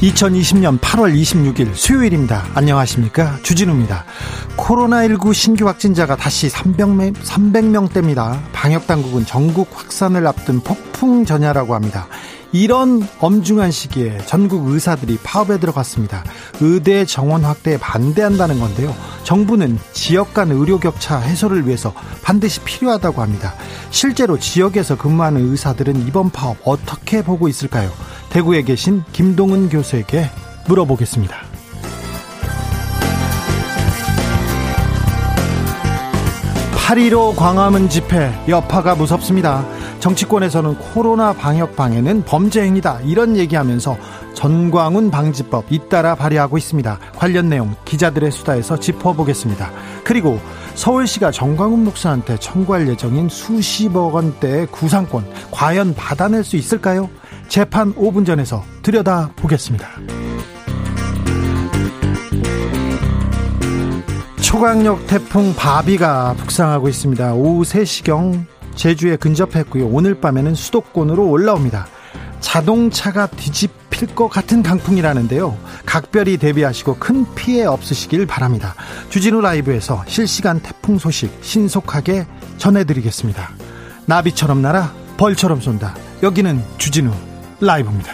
2020년 8월 26일 수요일입니다. 안녕하십니까. 주진우입니다. 코로나19 신규 확진자가 다시 300명, 300명대입니다. 방역당국은 전국 확산을 앞둔 폭풍 전야라고 합니다. 이런 엄중한 시기에 전국 의사들이 파업에 들어갔습니다. 의대 정원 확대에 반대한다는 건데요. 정부는 지역 간 의료 격차 해소를 위해서 반드시 필요하다고 합니다. 실제로 지역에서 근무하는 의사들은 이번 파업 어떻게 보고 있을까요? 대구에 계신 김동은 교수에게 물어보겠습니다. 8.15 광화문 집회 여파가 무섭습니다. 정치권에서는 코로나 방역 방해는 범죄 행위다 이런 얘기하면서 전광훈 방지법 잇따라 발의하고 있습니다. 관련 내용 기자들의 수다에서 짚어보겠습니다. 그리고 서울시가 정광훈 목사한테 청구할 예정인 수십억 원대의 구상권 과연 받아낼 수 있을까요? 재판 5분 전에서 들여다 보겠습니다. 초강력 태풍 바비가 북상하고 있습니다. 오후 3시경 제주에 근접했고요. 오늘 밤에는 수도권으로 올라옵니다. 자동차가 뒤집힐 것 같은 강풍이라는데요. 각별히 대비하시고 큰 피해 없으시길 바랍니다. 주진우 라이브에서 실시간 태풍 소식 신속하게 전해드리겠습니다. 나비처럼 날아 벌처럼 쏜다. 여기는 주진우 라이브입니다.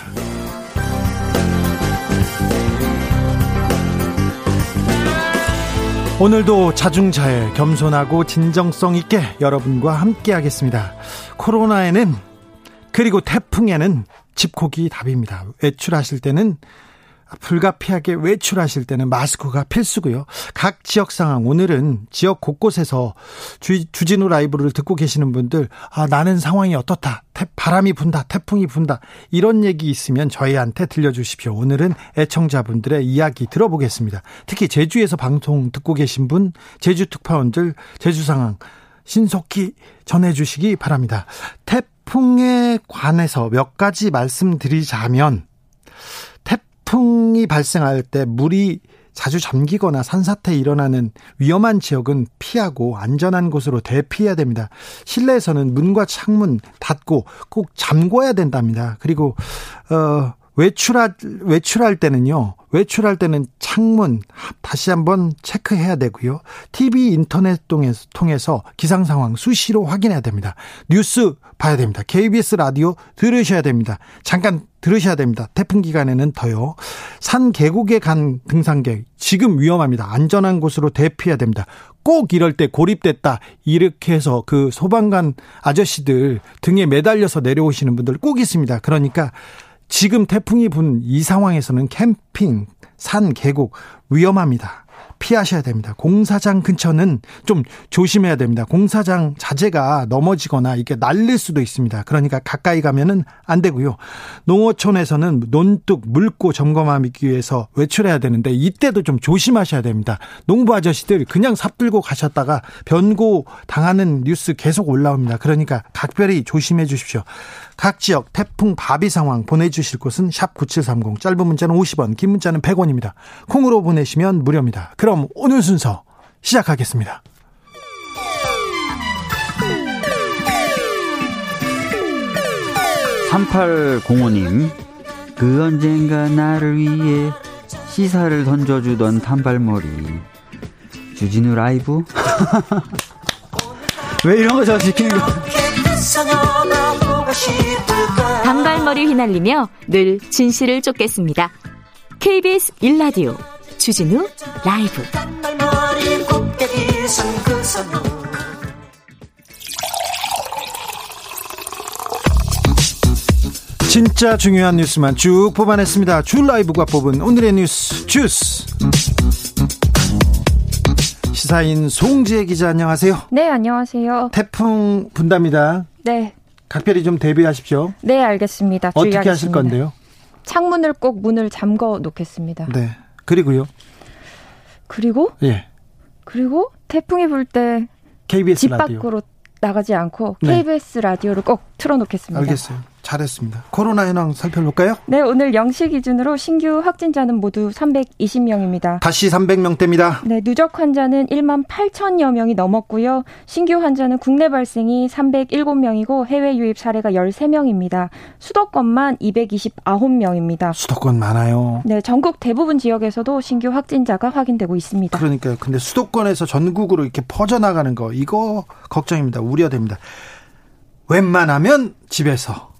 오늘도 자중자애 겸손하고 진정성 있게 여러분과 함께 하겠습니다. 코로나에는 그리고 태풍에는 집콕이 답입니다. 외출하실 때는 불가피하게 외출하실 때는 마스크가 필수고요. 각 지역 상황 오늘은 지역 곳곳에서 주, 주진우 라이브를 듣고 계시는 분들 아 나는 상황이 어떻다. 태, 바람이 분다. 태풍이 분다. 이런 얘기 있으면 저희한테 들려주십시오. 오늘은 애청자분들의 이야기 들어보겠습니다. 특히 제주에서 방송 듣고 계신 분 제주 특파원들 제주 상황 신속히 전해주시기 바랍니다. 태풍에 관해서 몇 가지 말씀드리자면 태풍이 발생할 때 물이 자주 잠기거나 산사태 일어나는 위험한 지역은 피하고 안전한 곳으로 대피해야 됩니다. 실내에서는 문과 창문 닫고 꼭 잠궈야 된답니다. 그리고 어 외출할 외출할 때는요. 외출할 때는 창문 다시 한번 체크해야 되고요. TV 인터넷 통해서 기상 상황 수시로 확인해야 됩니다. 뉴스 봐야 됩니다. KBS 라디오 들으셔야 됩니다. 잠깐 들으셔야 됩니다. 태풍 기간에는 더요. 산 계곡에 간 등산객 지금 위험합니다. 안전한 곳으로 대피해야 됩니다. 꼭 이럴 때 고립됐다 이렇게 해서 그 소방관 아저씨들 등에 매달려서 내려오시는 분들 꼭 있습니다. 그러니까 지금 태풍이 분 이 상황에서는 캠핑, 산, 계곡 위험합니다. 피하셔야 됩니다. 공사장 근처는 좀 조심해야 됩니다. 공사장 자재가 넘어지거나 이게 날릴 수도 있습니다. 그러니까 가까이 가면은 안 되고요. 농어촌에서는 논뚝 물고 점검하기 위해서 외출해야 되는데 이때도 좀 조심하셔야 됩니다. 농부 아저씨들 그냥 삽 들고 가셨다가 변고 당하는 뉴스 계속 올라옵니다. 그러니까 각별히 조심해 주십시오. 각 지역 태풍 바비 상황 보내주실 곳은 샵 9730 짧은 문자는 50원 긴 문자는 100원입니다. 콩으로 보내시면 무료입니다. 그럼 오늘 순서 시작하겠습니다. (3805님) 그 언젠가 나를 위해 시사를 던져주던 단발머리 주진우 라이브 왜 이런 거저 시키는 거 단발머리 휘날리며 늘 진실을 쫓겠습니다. KBS 일라디오 주진우 라이브 진짜 중요한 뉴스만 쭉 뽑아냈습니다. 줄 라이브가 뽑은 오늘의 뉴스 주스. 시사인 송지혜 기자 안녕하세요. 네, 안녕하세요. 태풍 분답니다. 네. 각별히 좀 대비하십시오. 네, 알겠습니다. 어떻게 주의하겠습니다. 하실 건데요? 창문을 꼭 문을 잠궈 놓겠습니다. 네. 그리고요. 그리고 예. 그리고 태풍이 불 때 집. 밖으로 나가지 않고 네. KBS 라디오를 꼭 틀어 놓겠습니다. 알겠어요. 잘했습니다. 코로나 현황 살펴볼까요? 네, 오늘 0시 기준으로 신규 확진자는 모두 320명입니다. 다시 300명대입니다. 네, 누적 환자는 1만 8천여 명이 넘었고요. 신규 환자는 국내 발생이 307명이고 해외 유입 사례가 13명입니다. 수도권만 229명입니다. 수도권 많아요. 네, 전국 대부분 지역에서도 신규 확진자가 확인되고 있습니다. 그러니까요. 근데 수도권에서 전국으로 이렇게 퍼져나가는 거 이거 걱정입니다. 우려됩니다. 웬만하면 집에서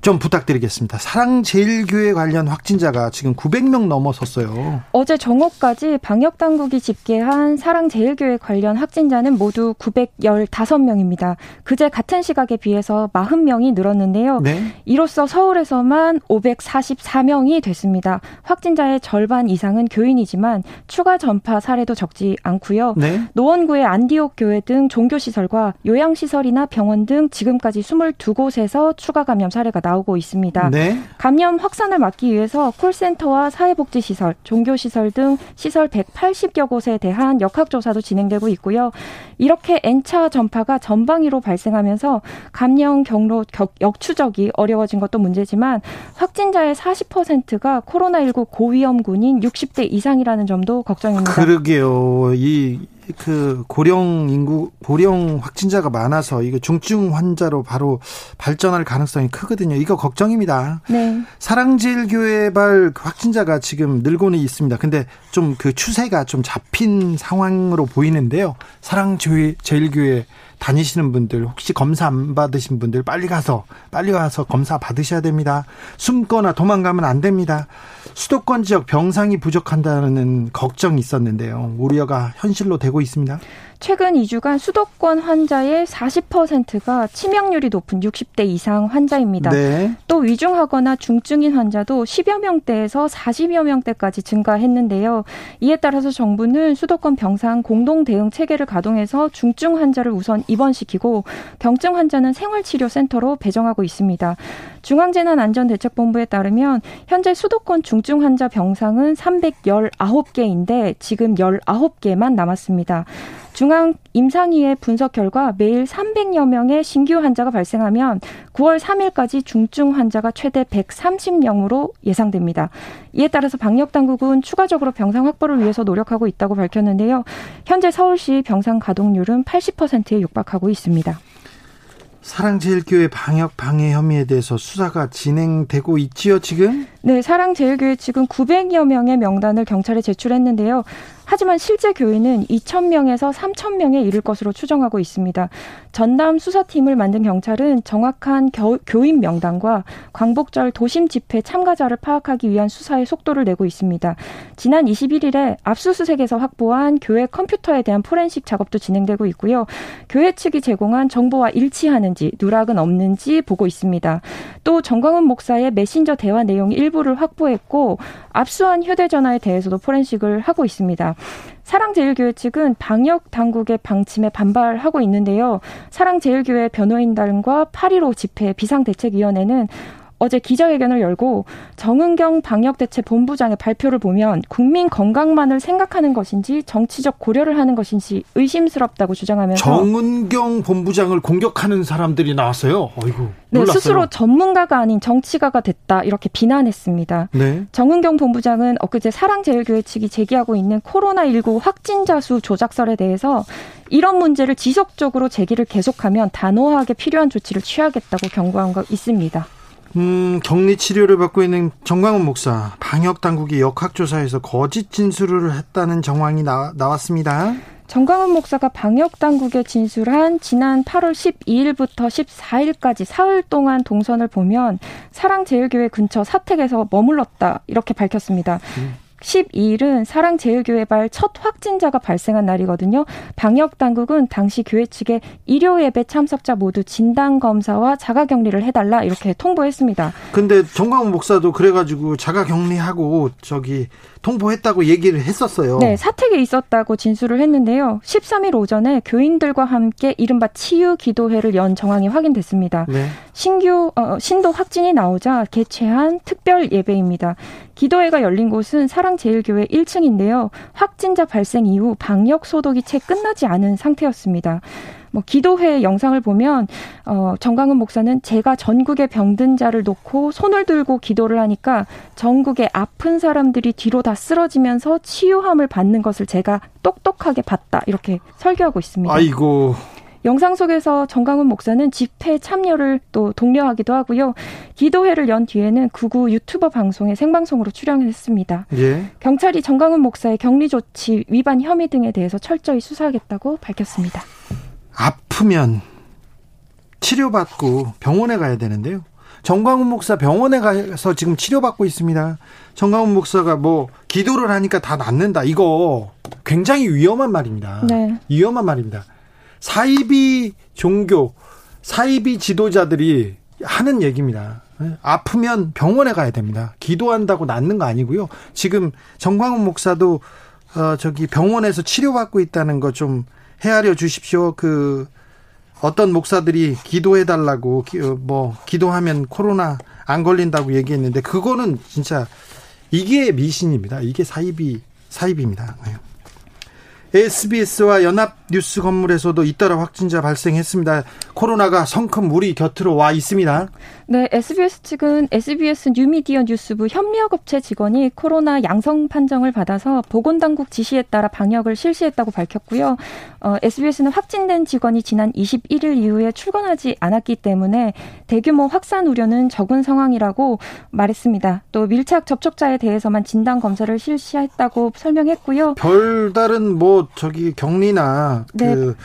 좀 부탁드리겠습니다. 사랑제일교회 관련 확진자가 지금 900명 넘어섰어요. 어제 정오까지 방역 당국이 집계한 사랑제일교회 관련 확진자는 모두 915명입니다. 그제 같은 시각에 비해서 40명이 늘었는데요. 네. 이로써 서울에서만 544명이 됐습니다. 확진자의 절반 이상은 교인이지만 추가 전파 사례도 적지 않고요. 네. 노원구의 안디옥 교회 등 종교시설과 요양시설이나 병원 등 지금까지 22곳에서 추가 감염 사례 가 나오고 있습니다. 네. 감염 확산을 막기 위해서 콜센터와 사회복지시설, 종교시설 등 시설 180여 곳에 대한 역학조사도 진행되고 있고요. 이렇게 N차 전파가 전방위로 발생하면서 감염 경로 격- 역추적이 어려워진 것도 문제지만 확진자의 40%가 코로나19 고위험군인 60대 이상이라는 점도 걱정입니다. 그러게요. 이 그 고령 인구 고령 확진자가 많아서 이거 중증 환자로 바로 발전할 가능성이 크거든요. 이거 걱정입니다. 네. 사랑제일 교회발 확진자가 지금 늘고는 있습니다. 근데 좀 그 추세가 좀 잡힌 상황으로 보이는데요. 사랑제일 교회 다니시는 분들 혹시 검사 안 받으신 분들 빨리 가서 빨리 와서 검사 받으셔야 됩니다. 숨거나 도망가면 안 됩니다. 수도권 지역 병상이 부족한다는 걱정이 있었는데요. 우려가 현실로 되고 있습니다. 최근 2주간 수도권 환자의 40%가 치명률이 높은 60대 이상 환자입니다. 네. 또 위중하거나 중증인 환자도 10여 명대에서 40여 명대까지 증가했는데요. 이에 따라서 정부는 수도권 병상 공동 대응 체계를 가동해서 중증 환자를 우선 입원시키고 병증 환자는 생활치료센터로 배정하고 있습니다. 중앙재난안전대책본부에 따르면 현재 수도권 중증 환자 병상은 319개인데 지금 19개만 남았습니다. 중앙 임상위의 분석 결과 매일 300여 명의 신규 환자가 발생하면 9월 3일까지 중증 환자가 최대 130명으로 예상됩니다. 이에 따라서 방역 당국은 추가적으로 병상 확보를 위해서 노력하고 있다고 밝혔는데요. 현재 서울시 병상 가동률은 80%에 육박하고 있습니다. 사랑제일교회 방역 방해 혐의에 대해서 수사가 진행되고 있지요, 지금? 네, 사랑제일교회 지금 900여 명의 명단을 경찰에 제출했는데요. 하지만 실제 교인은 2,000명에서 3,000명에 이를 것으로 추정하고 있습니다. 전담 수사팀을 만든 경찰은 정확한 겨, 교인 명단과 광복절 도심 집회 참가자를 파악하기 위한 수사에 속도를 내고 있습니다. 지난 21일에 압수수색에서 확보한 교회 컴퓨터에 대한 포렌식 작업도 진행되고 있고요. 교회 측이 제공한 정보와 일치하는지 누락은 없는지 보고 있습니다. 또 정광훈 목사의 메신저 대화 내용 일부를 확보했고 압수한 휴대전화에 대해서도 포렌식을 하고 있습니다. 사랑제일교회 측은 방역 당국의 방침에 반발하고 있는데요. 사랑제일교회 변호인단과 8.15 집회 비상대책위원회는 어제 기자회견을 열고 정은경 방역대책본부장의 발표를 보면 국민 건강만을 생각하는 것인지 정치적 고려를 하는 것인지 의심스럽다고 주장하면서 정은경 본부장을 공격하는 사람들이 나왔어요. 어이구. 네. 스스로 전문가가 아닌 정치가가 됐다 이렇게 비난했습니다. 네. 정은경 본부장은 엊그제 사랑제일교회 측이 제기하고 있는 코로나19 확진자 수 조작설에 대해서 이런 문제를 지속적으로 제기를 계속하면 단호하게 필요한 조치를 취하겠다고 경고한 거 있습니다. 음, 격리 치료를 받고 있는 정광훈 목사 방역 당국이 역학조사에서 거짓 진술을 했다는 정황이 나, 나왔습니다. 정광훈 목사가 방역 당국에 진술한 지난 8월 12일부터 14일까지 사흘 동안 동선을 보면 사랑제일교회 근처 사택에서 머물렀다 이렇게 밝혔습니다. 12일은 사랑제일교회발 첫 확진자가 발생한 날이거든요. 방역 당국은 당시 교회 측에 일요 예배 참석자 모두 진단 검사와 자가 격리를 해달라 이렇게 통보했습니다. 근데 정광훈 목사도 그래가지고 자가 격리하고 저기 통보했다고 얘기를 했었어요. 네, 사택에 있었다고 진술을 했는데요. 13일 오전에 교인들과 함께 이른바 치유 기도회를 연 정황이 확인됐습니다. 네. 신규 어, 신도 확진이 나오자 개최한 특별 예배입니다. 기도회가 열린 곳은 사랑제일교회 1층인데요. 확진자 발생 이후 방역 소독이 채 끝나지 않은 상태였습니다. 뭐 기도회 영상을 보면 어 정강훈 목사는 제가 전국의 병든 자를 놓고 손을 들고 기도를 하니까 전국의 아픈 사람들이 뒤로 다 쓰러지면서 치유함을 받는 것을 제가 똑똑하게 봤다 이렇게 설교하고 있습니다. 아이고 영상 속에서 정강훈 목사는 집회 참여를 또 독려하기도 하고요. 기도회를 연 뒤에는 구구 유튜버 방송에 생방송으로 출연했습니다. 예. 경찰이 정강훈 목사의 격리 조치 위반 혐의 등에 대해서 철저히 수사하겠다고 밝혔습니다. 아프면 치료받고 병원에 가야 되는데요. 정광훈 목사 병원에 가서 지금 치료받고 있습니다. 정광훈 목사가 뭐 기도를 하니까 다 낫는다. 이거 굉장히 위험한 말입니다. 네. 위험한 말입니다. 사이비 종교, 사이비 지도자들이 하는 얘기입니다. 아프면 병원에 가야 됩니다. 기도한다고 낫는 거 아니고요. 지금 정광훈 목사도 어 저기 병원에서 치료받고 있다는 거 좀 헤아려 주십시오. 그 어떤 목사들이 기도해 달라고 어, 뭐 기도하면 코로나 안 걸린다고 얘기했는데 그거는 진짜 이게 미신입니다. 이게 사이비 사이비입니다. 네. SBS와 연합 뉴스 건물에서도 잇따라 확진자 발생했습니다. 코로나가 성큼 우리 곁으로 와 있습니다. 네, SBS 측은 SBS 뉴미디어 뉴스부 협력업체 직원이 코로나 양성 판정을 받아서 보건당국 지시에 따라 방역을 실시했다고 밝혔고요. 어, SBS는 확진된 직원이 지난 21일 이후에 출근하지 않았기 때문에 대규모 확산 우려는 적은 상황이라고 말했습니다. 또 밀착 접촉자에 대해서만 진단 검사를 실시했다고 설명했고요. 별다른 뭐 저기 격리나 네. 그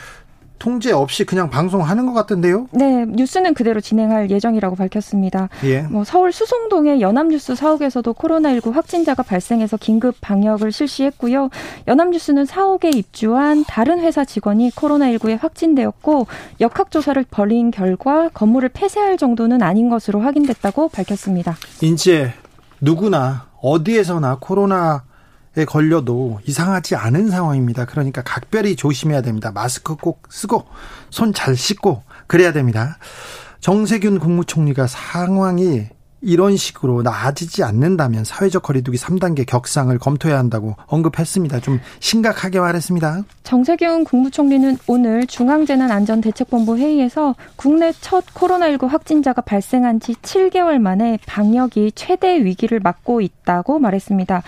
통제 없이 그냥 방송하는 것 같은데요? 네, 뉴스는 그대로 진행할 예정이라고 밝혔습니다. 예. 뭐 서울 수송동의 연합뉴스 사옥에서도 코로나19 확진자가 발생해서 긴급 방역을 실시했고요. 연합뉴스는 사옥에 입주한 다른 회사 직원이 코로나19에 확진되었고 역학 조사를 벌인 결과 건물을 폐쇄할 정도는 아닌 것으로 확인됐다고 밝혔습니다. 이제 누구나 어디에서나 코로나 에 걸려도 이상하지 않은 상황입니다. 그러니까 각별히 조심해야 됩니다. 마스크 꼭 쓰고 손 잘 씻고 그래야 됩니다. 정세균 국무총리가 상황이 이런 식으로 나아지지 않는다면 사회적 거리두기 3단계 격상을 검토해야 한다고 언급했습니다. 좀 심각하게 말했습니다. 정세균 국무총리는 오늘 중앙재난안전대책본부 회의에서 국내 첫 코로나19 확진자가 발생한 지 7개월 만에 방역이 최대 위기를 맞고 있다고 말했습니다.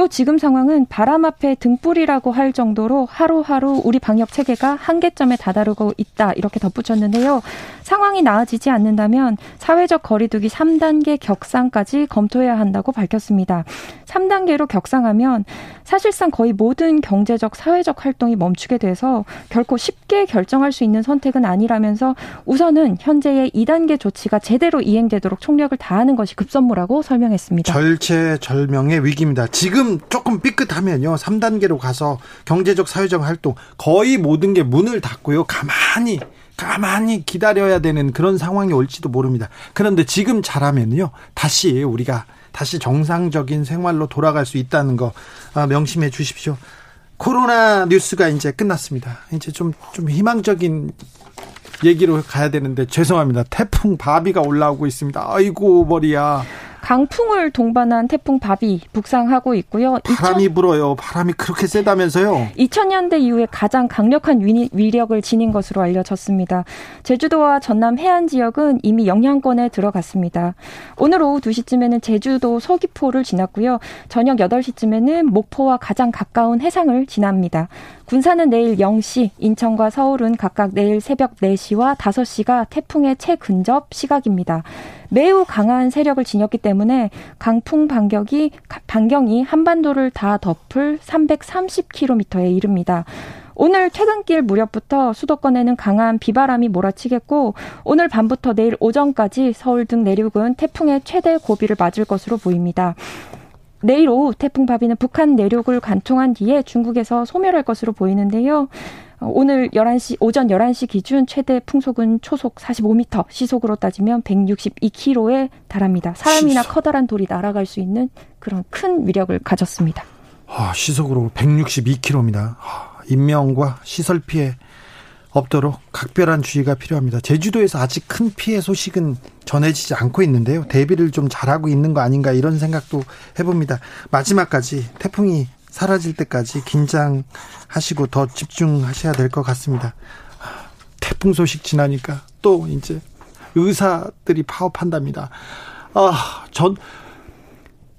또 지금 상황은 바람 앞에 등불이라고 할 정도로 하루하루 우리 방역 체계가 한계점에 다다르고 있다 이렇게 덧붙였는데요. 상황이 나아지지 않는다면 사회적 거리두기 3단계 격상까지 검토해야 한다고 밝혔습니다. 3단계로 격상하면 사실상 거의 모든 경제적 사회적 활동이 멈추게 돼서 결코 쉽게 결정할 수 있는 선택은 아니라면서 우선은 현재의 2단계 조치가 제대로 이행되도록 총력을 다하는 것이 급선무라고 설명했습니다. 절체절명의 위기입니다. 지금 조금 삐끗하면요. 3단계로 가서 경제적 사회적 활동 거의 모든 게 문을 닫고요. 가만히 가만히 기다려야 되는 그런 상황이 올지도 모릅니다. 그런데 지금 잘하면요. 다시 우리가 다시 정상적인 생활로 돌아갈 수 있다는 거 아, 명심해 주십시오. 코로나 뉴스가 이제 끝났습니다. 이제 좀, 좀 희망적인 얘기로 가야 되는데 죄송합니다. 태풍 바비가 올라오고 있습니다. 아이고, 머리야. 강풍을 동반한 태풍 바비 북상하고 있고요. 바람이 2000... 불어요. 바람이 그렇게 세다면서요. 2000년대 이후에 가장 강력한 위 력을 지닌 것으로 알려졌습니다. 제주도와 전남 해안 지역은 이미 영향권에 들어갔습니다. 오늘 오후 2시쯤에는 제주도 서귀포를 지났고요. 저녁 8시쯤에는 목포와 가장 가까운 해상을 지납니다. 군산은 내일 0시, 인천과 서울은 각각 내일 새벽 4시와 5시가 태풍의 최근접 시각입니다. 매우 강한 세력을 지녔기 때문에 강풍 반격이 반경이 한반도를 다 덮을 330km에 이릅니다. 오늘 퇴근길 무렵부터 수도권에는 강한 비바람이 몰아치겠고 오늘 밤부터 내일 오전까지 서울 등 내륙은 태풍의 최대 고비를 맞을 것으로 보입니다. 내일 오후 태풍 바비는 북한 내륙을 관통한 뒤에 중국에서 소멸할 것으로 보이는데요. 어, 오늘 11시, 오전 11시 기준 최대 풍속은 초속 45m, 시속으로 따지면 162km에 달합니다. 사람이나. 커다란 돌이 날아갈 수 있는 그런 큰 위력을 가졌습니다. 아, 시속으로 162km입니다. 아, 인명과 시설 피해 없도록 각별한 주의가 필요합니다. 제주도에서 아직 큰 피해 소식은 전해지지 않고 있는데요. 대비를 좀 잘하고 있는 거 아닌가 이런 생각도 해봅니다. 마지막까지 태풍이 사라질 때까지 긴장하시고 더 집중하셔야 될 것 같습니다. 태풍 소식 지나니까 또 이제 의사들이 파업한답니다. 아, 전,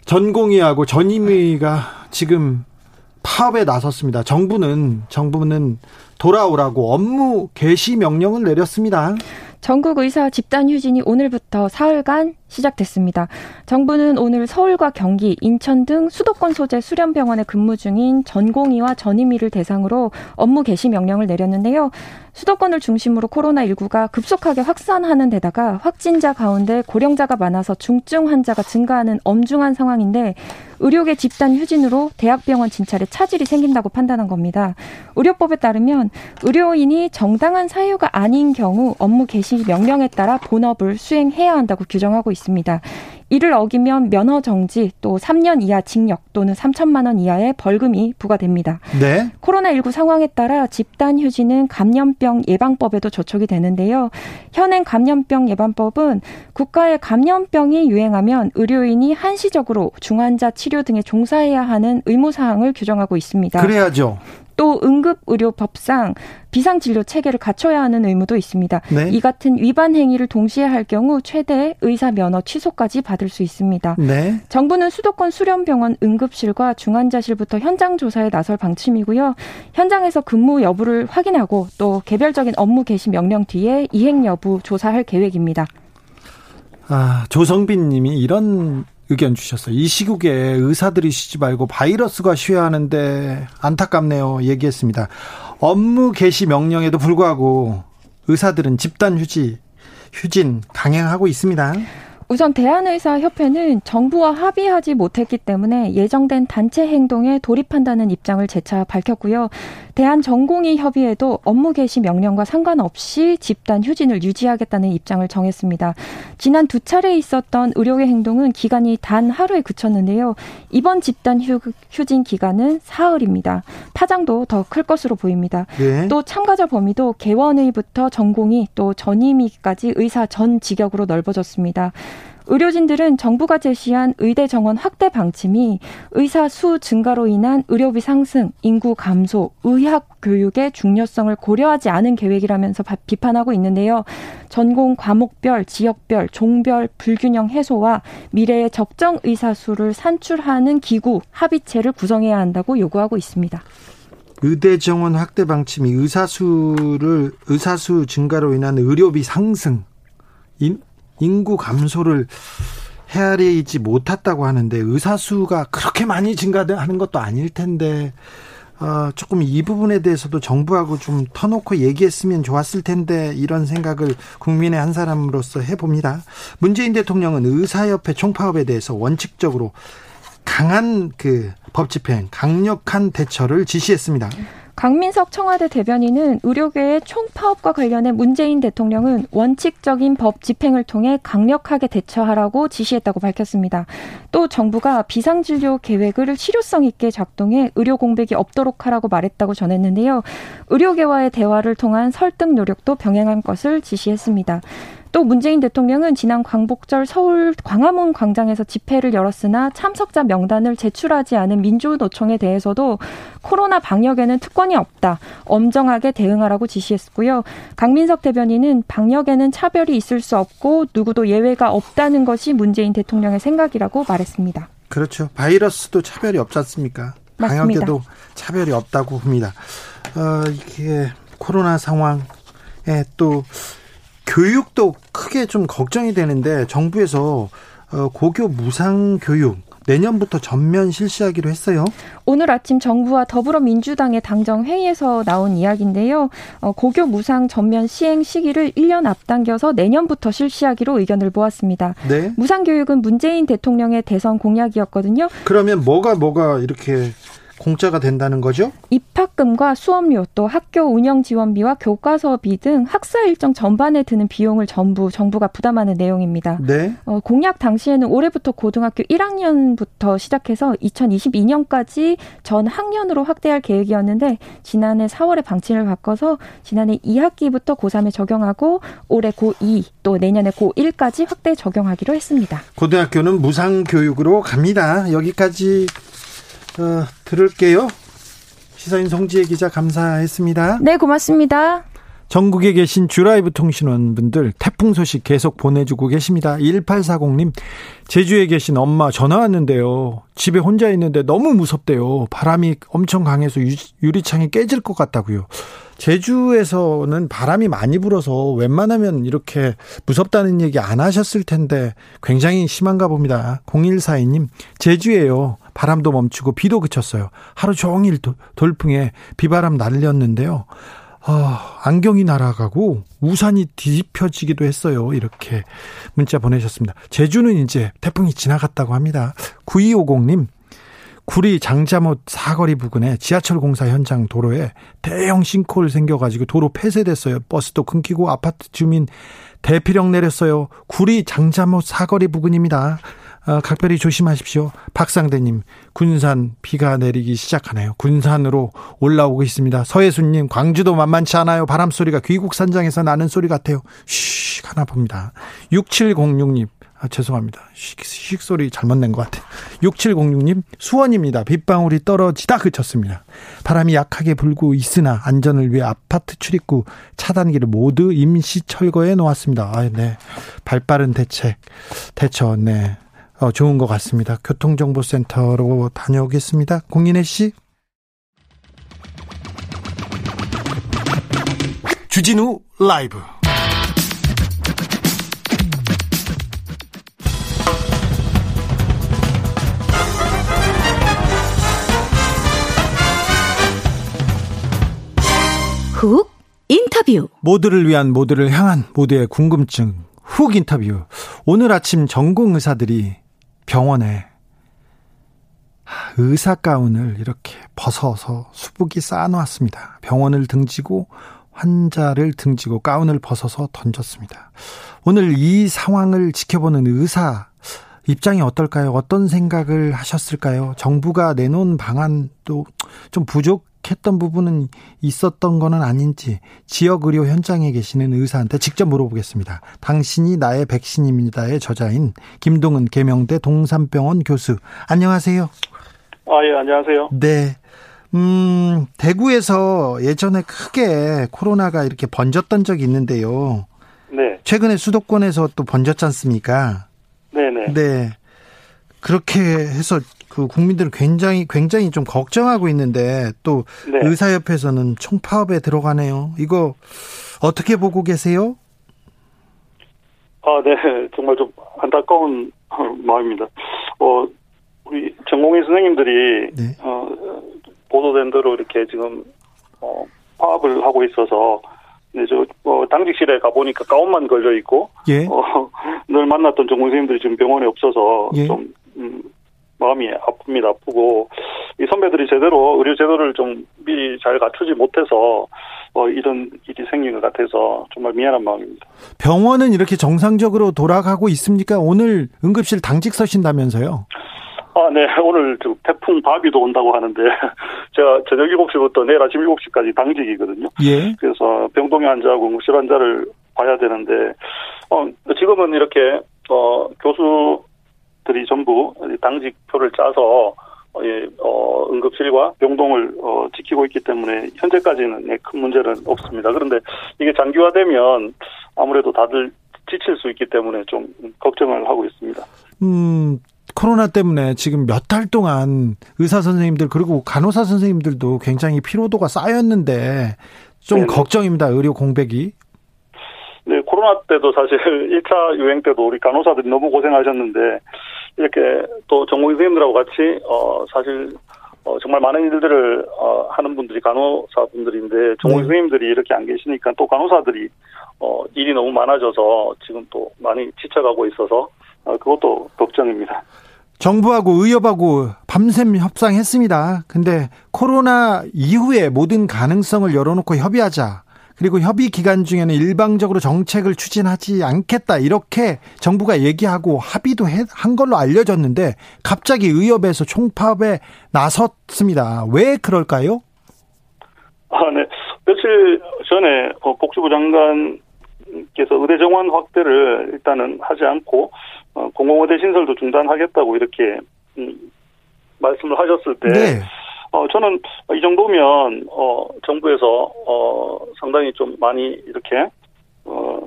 전공의하고 전임의가 지금 파업에 나섰습니다. 정부는, 정부는 돌아오라고 업무 개시 명령을 내렸습니다. 전국 의사 집단 휴진이 오늘부터 사흘간 시작됐습니다. 정부는 오늘 서울과 경기, 인천 등 수도권 소재 수련병원에 근무 중인 전공의와 전임의를 대상으로 업무 개시 명령을 내렸는데요. 수도권을 중심으로 코로나19가 급속하게 확산하는 데다가 확진자 가운데 고령자가 많아서 중증 환자가 증가하는 엄중한 상황인데 의료계 집단 휴진으로 대학병원 진찰에 차질이 생긴다고 판단한 겁니다. 의료법에 따르면 의료인이 정당한 사유가 아닌 경우 업무 개시 명령에 따라 본업을 수행해야 한다고 규정하고 있습니다. 이를 어기면 면허 정지 또 3년 이하 징역 또는 3천만 원 이하의 벌금이 부과됩니다. 네. 코로나19 상황에 따라 집단 휴지는 감염병 예방법에도 저촉이 되는데요. 현행 감염병 예방법은 국가의 감염병이 유행하면 의료인이 한시적으로 중환자 치료 등에 종사해야 하는 의무 사항을 규정하고 있습니다. 그래야죠. 또 응급의료법상 비상진료 체계를 갖춰야 하는 의무도 있습니다. 네. 이 같은 위반 행위를 동시에 할 경우 최대 의사 면허 취소까지 받을 수 있습니다. 네. 정부는 수도권 수련병원 응급실과 중환자실부터 현장 조사에 나설 방침이고요. 현장에서 근무 여부를 확인하고 또 개별적인 업무 개시 명령 뒤에 이행 여부 조사할 계획입니다. 아, 조성빈 님이 이런 의견 주셨어요. 이 시국에 의사들이 쉬지 말고 바이러스가 쉬어야 하는데 안타깝네요. 얘기했습니다. 업무 개시 명령에도 불구하고 의사들은 집단 휴지, 휴진 강행하고 있습니다. 우선 대한의사협회는 정부와 합의하지 못했기 때문에 예정된 단체 행동에 돌입한다는 입장을 재차 밝혔고요. 대한전공의 협의회도 업무 개시 명령과 상관없이 집단 휴진을 유지하겠다는 입장을 정했습니다. 지난 두 차례 있었던 의료계 행동은 기간이 단 하루에 그쳤는데요. 이번 집단 휴, 휴진 기간은 사흘입니다. 파장도 더 클 것으로 보입니다. 네. 또 참가자 범위도 개원의부터 전공의 또 전임의까지 의사 전 직역으로 넓어졌습니다. 의료진들은 정부가 제시한 의대 정원 확대 방침이 의사 수 증가로 인한 의료비 상승, 인구 감소, 의학 교육의 중요성을 고려하지 않은 계획이라면서 비판하고 있는데요. 전공 과목별, 지역별, 종별 불균형 해소와 미래의 적정 의사 수를 산출하는 기구 합의체를 구성해야 한다고 요구하고 있습니다. 의대 정원 확대 방침이 의사 수를 의사 수 증가로 인한 의료비 상승, 인, 인구 감소를 헤아리지 못했다고 하는데 의사 수가 그렇게 많이 증가하는 것도 아닐 텐데 어, 조금 이 부분에 대해서도 정부하고 좀 터놓고 얘기했으면 좋았을 텐데 이런 생각을 국민의 한 사람으로서 해봅니다. 문재인 대통령은 의사협회 총파업에 대해서 원칙적으로 강한 그 법 집행, 강력한 대처를 지시했습니다. 강민석 청와대 대변인은 의료계의 총파업과 관련해 문재인 대통령은 원칙적인 법 집행을 통해 강력하게 대처하라고 지시했다고 밝혔습니다. 또 정부가 비상진료 계획을 실효성 있게 작동해 의료 공백이 없도록 하라고 말했다고 전했는데요. 의료계와의 대화를 통한 설득 노력도 병행한 것을 지시했습니다. 또 문재인 대통령은 지난 광복절 서울 광화문 광장에서 집회를 열었으나 참석자 명단을 제출하지 않은 민주노총에 대해서도 코로나 방역에는 특권이 없다. 엄정하게 대응하라고 지시했고요. 강민석 대변인은 방역에는 차별이 있을 수 없고 누구도 예외가 없다는 것이 문재인 대통령의 생각이라고 말했습니다. 그렇죠. 바이러스도 차별이 없지 않습니까? 맞습니다. 방역에도 차별이 없다고 봅니다. 어, 이게 코로나 상황에 또 교육도 크게 좀 걱정이 되는데 정부에서 어, 고교 무상 교육 내년부터 전면 실시하기로 했어요. 오늘 아침 정부와 더불어민주당의 당정 회의에서 나온 이야기인데요. 어, 고교 무상 전면 시행 시기를 1년 앞당겨서 내년부터 실시하기로 의견을 모았습니다. 네. 무상 교육은 문재인 대통령의 대선 공약이었거든요. 그러면 뭐가 뭐가 이렇게 공짜가 된다는 거죠? 입학금과 수업료 또 학교 운영 지원비와 교과서비 등 학사 일정 전반에 드는 비용을 전부 정부가 부담하는 내용입니다. 네. 어, 공약 당시에는 올해부터 고등학교 1학년부터 시작해서 2022년까지 전 학년으로 확대할 계획이었는데 지난해 4월에 방침을 바꿔서 지난해 2학기부터 고3에 적용하고 올해 고2 또 내년에 고1까지 확대 적용하기로 했습니다. 고등학교는 무상 교육으로 갑니다. 여기까지 어, 들을게요. 시사인 송지혜 기자 감사했습니다. 네, 고맙습니다. 전국에 계신 주라이브 통신원 분들 태풍 소식 계속 보내주고 계십니다. 1840님, 제주에 계신 엄마 전화 왔는데요. 집에 혼자 있는데 너무 무섭대요. 바람이 엄청 강해서 유리창이 깨질 것 같다고요. 제주에서는 바람이 많이 불어서 웬만하면 이렇게 무섭다는 얘기 안 하셨을 텐데 굉장히 심한가 봅니다. 0142님, 제주에요. 바람도 멈추고 비도 그쳤어요. 하루 종일 돌풍에 비바람 날렸는데요. 아, 안경이 날아가고 우산이 뒤집혀지기도 했어요. 이렇게 문자 보내셨습니다. 제주는 이제 태풍이 지나갔다고 합니다. 9250님, 구리 장자못 사거리 부근에 지하철 공사 현장 도로에 대형 싱크홀 생겨가지고 도로 폐쇄됐어요. 버스도 끊기고 아파트 주민 대피령 내렸어요. 구리 장자못 사거리 부근입니다. 어, 각별히 조심하십시오. 박상대님, 군산 비가 내리기 시작하네요. 군산으로 올라오고 있습니다. 서혜수님, 광주도 만만치 않아요. 바람 소리가 귀국 산장에서 나는 소리 같아요. 쉬, 하나 봅니다. 6706님, 아, 죄송합니다. 식, 식 소리 잘못 낸 것 같아요. 6706님, 수원입니다. 빗방울이 떨어지다 그쳤습니다. 바람이 약하게 불고 있으나 안전을 위해 아파트 출입구 차단기를 모두 임시 철거해 놓았습니다. 아, 네. 발 빠른 대책, 대처, 네. 어, 좋은 것 같습니다. 교통정보센터로 다녀오겠습니다. 공인혜 씨. 주진우 라이브. 훅 인터뷰. 모두를 위한 모두를 향한 모두의 궁금증. 훅 인터뷰. 오늘 아침 전공 의사들이 병원에 의사 가운을 이렇게 벗어서 수북이 쌓아놓았습니다. 병원을 등지고 환자를 등지고 가운을 벗어서 던졌습니다. 오늘 이 상황을 지켜보는 의사 입장이 어떨까요? 어떤 생각을 하셨을까요? 정부가 내놓은 방안도 좀 부족 했던 부분은 있었던 거는 아닌지 지역 의료 현장에 계시는 의사한테 직접 물어보겠습니다. 당신이 나의 백신입니다의 저자인 김동은 계명대 동산병원 교수. 안녕하세요. 아, 예, 안녕하세요. 네. 음, 대구에서 예전에 크게 코로나가 이렇게 번졌던 적이 있는데요. 네. 최근에 수도권에서 또 번졌지 않습니까? 네네. 네. 그렇게 해서 그 국민들은 굉장히 굉장히 좀 걱정하고 있는데 또 네. 의사협회에서는 총파업에 들어가네요. 이거 어떻게 보고 계세요? 아, 네. 정말 좀 안타까운 마음입니다. 어, 우리 전공의 선생님들이 네. 어, 보도된 대로 이렇게 지금 어, 파업을 하고 있어서 네, 저, 어, 당직실에 가보니까 가운만 걸려 있고, 예. 어, 늘 만났던 전공 선생님들이 지금 병원에 없어서 예. 좀, 음, 마음이 아픕니다. 아프고 이 선배들이 제대로 의료 제도를 좀 미리 잘 갖추지 못해서 어, 이런 일이 생긴 것 같아서 정말 미안한 마음입니다. 병원은 이렇게 정상적으로 돌아가고 있습니까? 오늘 응급실 당직 서신다면서요? 아, 네. 오늘 태풍 바비도 온다고 하는데 제가 저녁 7시부터 내일 아침 7시까지 당직이거든요. 예. 그래서 병동의 환자하고 응급실 환자를 봐야 되는데 어, 지금은 이렇게 어, 교수 들이 전부 당직표를 짜서 어, 예, 어, 응급실과 병동을 어, 지키고 있기 때문에 현재까지는 예, 큰 문제는 없습니다. 그런데 이게 장기화되면 아무래도 다들 지칠 수 있기 때문에 좀 걱정을 하고 있습니다. 음, 코로나 때문에 지금 몇 달 동안 의사 선생님들 그리고 간호사 선생님들도 굉장히 피로도가 쌓였는데 좀 네네. 걱정입니다. 의료 공백이. 네, 코로나 때도 사실 1차 유행 때도 우리 간호사들이 너무 고생하셨는데 이렇게 또 전공의 선생님들하고 같이 어 사실 어, 정말 많은 일들을 어, 하는 분들이 간호사 분들인데 전공의 네. 선생님들이 이렇게 안 계시니까 또 간호사들이 어, 일이 너무 많아져서 지금 또 많이 지쳐가고 있어서 어, 그것도 걱정입니다. 정부하고 의협하고 밤샘 협상했습니다. 근데 코로나 이후에 모든 가능성을 열어놓고 협의하자. 그리고 협의 기간 중에는 일방적으로 정책을 추진하지 않겠다. 이렇게 정부가 얘기하고 합의도 한 걸로 알려졌는데 갑자기 의협에서 총파업에 나섰습니다. 왜 그럴까요? 아, 네. 며칠 전에 어, 복지부 장관께서 의대 정원 확대를 일단은 하지 않고 어, 공공의대 신설도 중단하겠다고 이렇게 음, 말씀을 하셨을 때 네. 어, 저는 이 정도면, 어, 정부에서, 어, 상당히 좀 많이 이렇게, 어,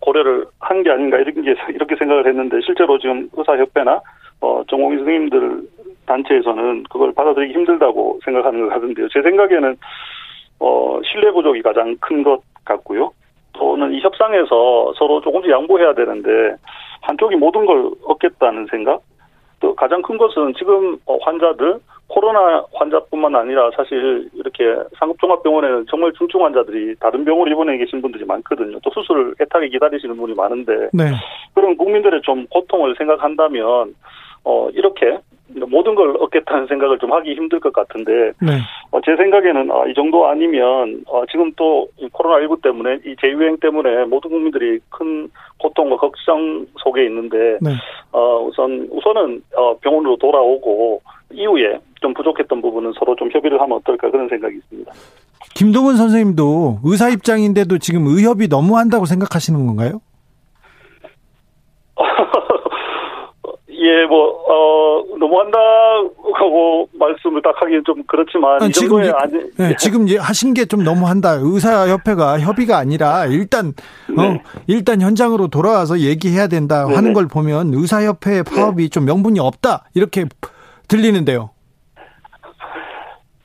고려를 한 게 아닌가, 이런 게, 이렇게 생각을 했는데, 실제로 지금 의사협회나, 어, 전공의 선생님들 단체에서는 그걸 받아들이기 힘들다고 생각하는 것 같은데요. 제 생각에는, 어, 신뢰 부족이 가장 큰 것 같고요. 또는 이 협상에서 서로 조금씩 양보해야 되는데, 한쪽이 모든 걸 얻겠다는 생각? 또 가장 큰 것은 지금 어, 환자들, 코로나 환자뿐만 아니라 사실 이렇게 상급종합병원에는 정말 중증 환자들이 다른 병원을 입원해 계신 분들이 많거든요. 또 수술을 애타게 기다리시는 분이 많은데 네. 그런 국민들의 좀 고통을 생각한다면 어 이렇게 모든 걸 얻겠다는 생각을 좀 하기 힘들 것 같은데 네. 어, 제 생각에는 아, 이 정도 아니면 어, 지금 또 코로나 19 때문에 이 재유행 때문에 모든 국민들이 큰 고통과 걱정 속에 있는데 네. 어, 우선 우선은 어, 병원으로 돌아오고 이후에 좀 부족했던 부분은 서로 좀 협의를 하면 어떨까 그런 생각이 있습니다. 김동은 선생님도 의사 입장인데도 지금 의협이 너무 한다고 생각하시는 건가요? 예, 뭐, 어, 너무한다고 말씀을 딱 하기는 좀 그렇지만. 아니, 지금, 아니, 네, 예. 지금 하신 게 좀 너무한다. 의사협회가 협의가 아니라 일단, 어, 네. 어, 일단 현장으로 돌아와서 얘기해야 된다 하는 네네. 걸 보면 의사협회 파업이 네. 좀 명분이 없다. 이렇게 들리는데요.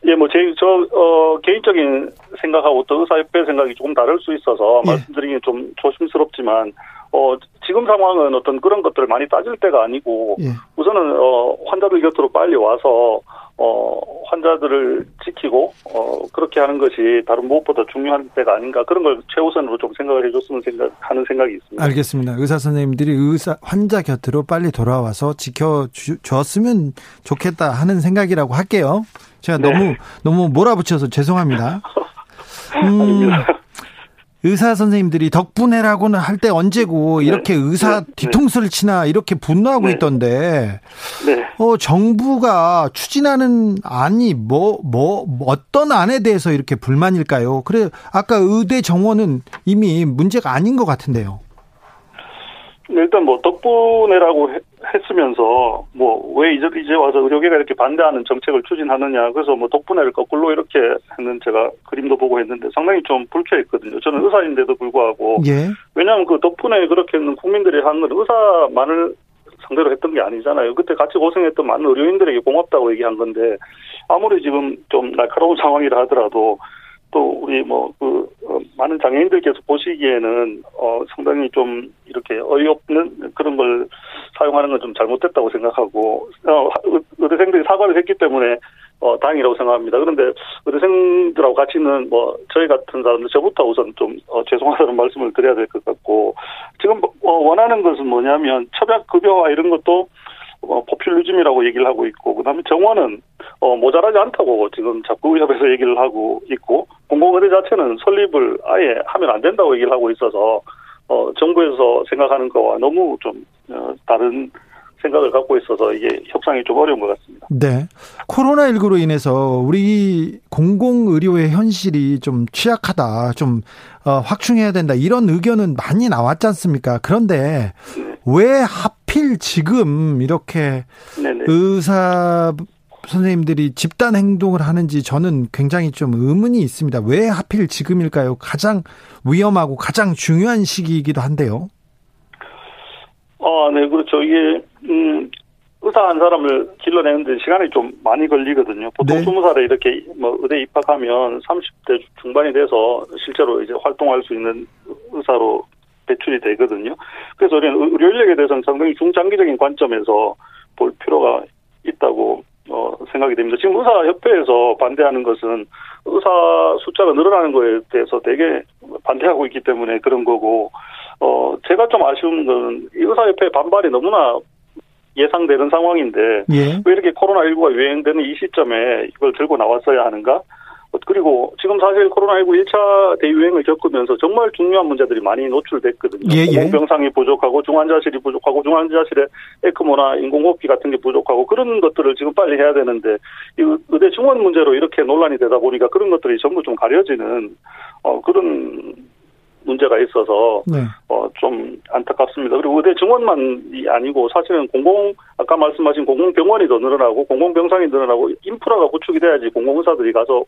예, 뭐, 제, 저, 어, 개인적인 생각하고 또 의사협회 생각이 조금 다를 수 있어서 예. 말씀드리기 좀 조심스럽지만, 어, 지금 상황은 어떤 그런 것들을 많이 따질 때가 아니고, 예. 우선은, 어, 환자들 곁으로 빨리 와서, 어, 환자들을 지키고, 어, 그렇게 하는 것이 다른 무엇보다 중요한 때가 아닌가, 그런 걸 최우선으로 좀 생각을 해줬으면 생각, 하는 생각이 있습니다. 알겠습니다. 의사 선생님들이 의사, 환자 곁으로 빨리 돌아와서 지켜주었으면 좋겠다 하는 생각이라고 할게요. 제가 네. 너무, 너무 몰아붙여서 죄송합니다. 음, 의사 선생님들이 덕분에라고는 할 때 언제고 네. 이렇게 의사 네. 뒤통수를 치나 이렇게 분노하고 네. 있던데 네. 어 정부가 추진하는 안이 뭐뭐 뭐, 어떤 안에 대해서 이렇게 불만일까요? 그래 아까 의대 정원은 이미 문제가 아닌 것 같은데요. 일단 뭐 덕분에라고 했으면서 뭐 왜 이제 이제 와서 의료계가 이렇게 반대하는 정책을 추진하느냐 그래서 뭐 덕분에를 거꾸로 이렇게 했는 제가 그림도 보고 했는데 상당히 좀 불쾌했거든요. 저는 의사인데도 불구하고 예. 왜냐하면 그 덕분에 그렇게 는 국민들이 하는 건 의사만을 상대로 했던 게 아니잖아요. 그때 같이 고생했던 많은 의료인들에게 고맙다고 얘기한 건데 아무리 지금 좀 날카로운 상황이라 하더라도 또 우리 뭐그 어, 많은 장애인들께서 보시기에는 어 상당히 좀 이렇게 어이없는 그런 걸 사용하는 건 좀 잘못됐다고 생각하고 어 의대생들이 사과를 했기 때문에 어 다행이라고 생각합니다. 그런데 의대생들하고 같이는 뭐 저희 같은 사람들 저부터 우선 좀 어, 죄송하다는 말씀을 드려야 될 것 같고 지금 어, 원하는 것은 뭐냐면 처약 급여와 이런 것도 어, 포퓰리즘이라고 얘기를 하고 있고 그다음에 정원은 어, 모자라지 않다고 지금 자꾸 의협에서 얘기를 하고 있고 공공의대 자체는 설립을 아예 하면 안 된다고 얘기를 하고 있어서 어, 정부에서 생각하는 거와 너무 좀 어, 다른 생각을 갖고 있어서 이게 협상이 좀 어려운 것 같습니다. 네. 코로나19로 인해서 우리 공공의료의 현실이 좀 취약하다, 좀, 어, 확충해야 된다, 이런 의견은 많이 나왔지 않습니까? 그런데 네. 왜 하필 지금 이렇게 네네. 의사 선생님들이 집단 행동을 하는지 저는 굉장히 좀 의문이 있습니다. 왜 하필 지금일까요? 가장 위험하고 가장 중요한 시기이기도 한데요. 아, 네, 그렇죠. 이게, 음, 의사 한 사람을 길러내는데 시간이 좀 많이 걸리거든요. 보통 네. 20살에 이렇게 뭐 의대 입학하면 30대 중반이 돼서 실제로 이제 활동할 수 있는 의사로 배출이 되거든요. 그래서 우리는 의료 인력에 대해서는 상당히 중장기적인 관점에서 볼 필요가 있다고 어, 생각이 됩니다. 지금 의사협회에서 반대하는 것은 의사 숫자가 늘어나는 거에 대해서 되게 반대하고 있기 때문에 그런 거고, 어, 제가 좀 아쉬운 건 의사협회 반발이 너무나 예상되는 상황인데, 예. 왜 이렇게 코로나19가 유행되는 이 시점에 이걸 들고 나왔어야 하는가? 그리고 지금 사실 코로나19 1차 대유행을 겪으면서 정말 중요한 문제들이 많이 노출됐거든요. 예, 예. 공병상이 부족하고 중환자실이 부족하고 중환자실에 에크모나 인공호흡기 같은 게 부족하고 그런 것들을 지금 빨리 해야 되는데 이 의대 증원 문제로 이렇게 논란이 되다 보니까 그런 것들이 전부 좀 가려지는 어 그런 문제가 있어서 네. 어 좀 안타깝습니다. 그리고 의대 증원만이 아니고 사실은 공공 아까 말씀하신 공공병원이 더 늘어나고 공공병상이 늘어나고 인프라가 구축이 돼야지 공공의사들이 가서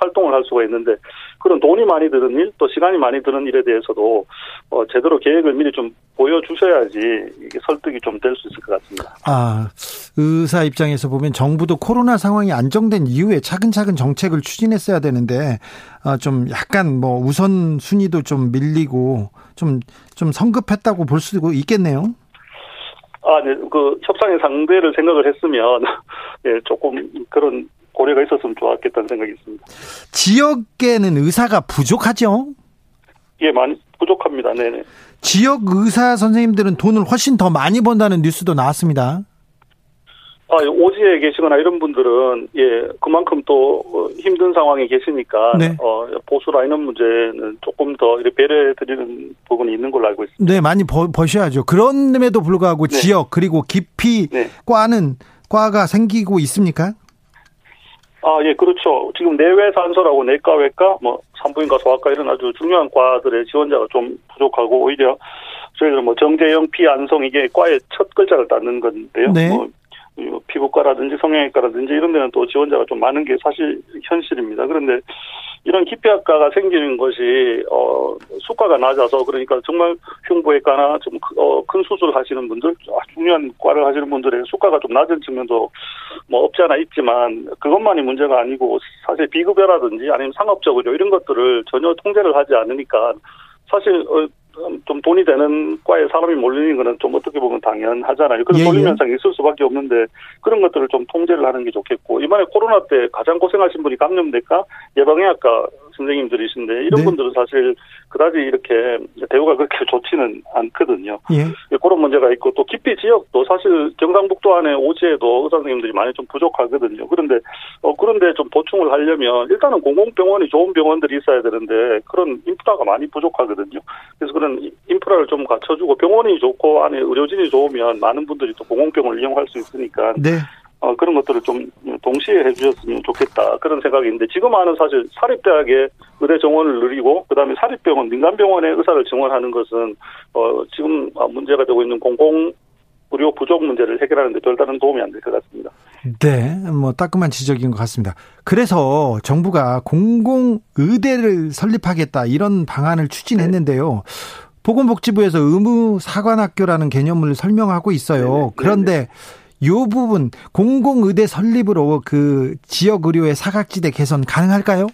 활동을 할 수가 있는데 그런 돈이 많이 드는 일 또 시간이 많이 드는 일에 대해서도 어 제대로 계획을 미리 좀 보여주셔야지 이게 설득이 좀 될 수 있을 것 같습니다. 아 의사 입장에서 보면 정부도 코로나 상황이 안정된 이후에 차근차근 정책을 추진했어야 되는데 아, 좀 약간 뭐 우선 순위도 좀 밀리고 좀 좀 성급했다고 볼 수도 있겠네요. 아, 네. 그 협상의 상대를 생각을 했으면 예, 조금 그런 고려가 있었으면 좋았겠다는 생각이 있습니다. 지역에는 의사가 부족하죠? 예, 많이 부족합니다. 네네. 지역 의사 선생님들은 돈을 훨씬 더 많이 번다는 뉴스도 나왔습니다. 아, 오지에 계시거나 이런 분들은 예 그만큼 또 어, 힘든 상황에 계시니까 네. 어 보수라 이런 문제는 조금 더 배려해 드리는 부분이 있는 걸로 알고 있습니다. 네, 많이 버, 버셔야죠. 그런데도 불구하고 네. 지역 그리고 깊이 네. 과는 과가 생기고 있습니까? 아, 예, 그렇죠. 지금 내외 산소라고 내과, 외과, 뭐 산부인과, 소아과 이런 아주 중요한 과들의 지원자가 좀 부족하고 오히려 저희들 뭐 정재영, 피안성 이게 과의 첫 글자를 땄는 건데요. 네. 뭐 피부과라든지 성형외과라든지 이런 데는 또 지원자가 좀 많은 게 사실 현실입니다. 그런데 이런 기피학과가 생기는 것이 어 수가가 낮아서 그러니까 정말 흉부외과나 좀큰 어, 수술 하시는 분들 중요한 과를 하시는 분들의 수가가 좀 낮은 측면도 뭐 없지 않아 있지만 그것만이 문제가 아니고 사실 비급여라든지 아니면 상업적으로 이런 것들을 전혀 통제를 하지 않으니까 사실 어, 좀 돈이 되는 과에 사람이 몰리는 거는 좀 어떻게 보면 당연하잖아요. 그런 예, 몰림 예. 현상이 있을 수밖에 없는데 그런 것들을 좀 통제를 하는 게 좋겠고 이번에 코로나 때 가장 고생하신 분이 감염내과 예방의학과 선생님들이신데 이런 네. 분들은 사실 그다지 이렇게 대우가 그렇게 좋지는 않거든요. 예. 예. 그런 문제가 있고 또 깊이 지역도 사실 경상북도 안에 오지에도 의사 선생님들이 많이 좀 부족하거든요. 그런데 어 그런데 좀 보충을 하려면 일단은 공공병원이 좋은 병원들이 있어야 되는데 그런 인프라가 많이 부족하거든요. 그래서 그런 인프라를 좀 갖춰주고 병원이 좋고 안에 의료진이 좋으면 많은 분들이 또 공공병원을 이용할 수 있으니까 네. 어, 그런 것들을 좀 동시에 해주셨으면 좋겠다 그런 생각인데 지금 하는 사실 사립대학의 의대 정원을 늘리고 그다음에 사립병원 민간병원의 의사를 증원하는 것은 어, 지금 문제가 되고 있는 공공 의료 부족 문제를 해결하는데 별다른 도움이 안 될 것 같습니다. 네, 뭐 따끔한 지적인 것 같습니다. 그래서 정부가 공공 의대를 설립하겠다 이런 방안을 추진했는데요. 보건복지부에서 의무 사관학교라는 개념을 설명하고 있어요. 네네. 그런데 네네. 요 부분 공공의대 설립으로 그 지역 의료의 사각지대 개선 가능할까요?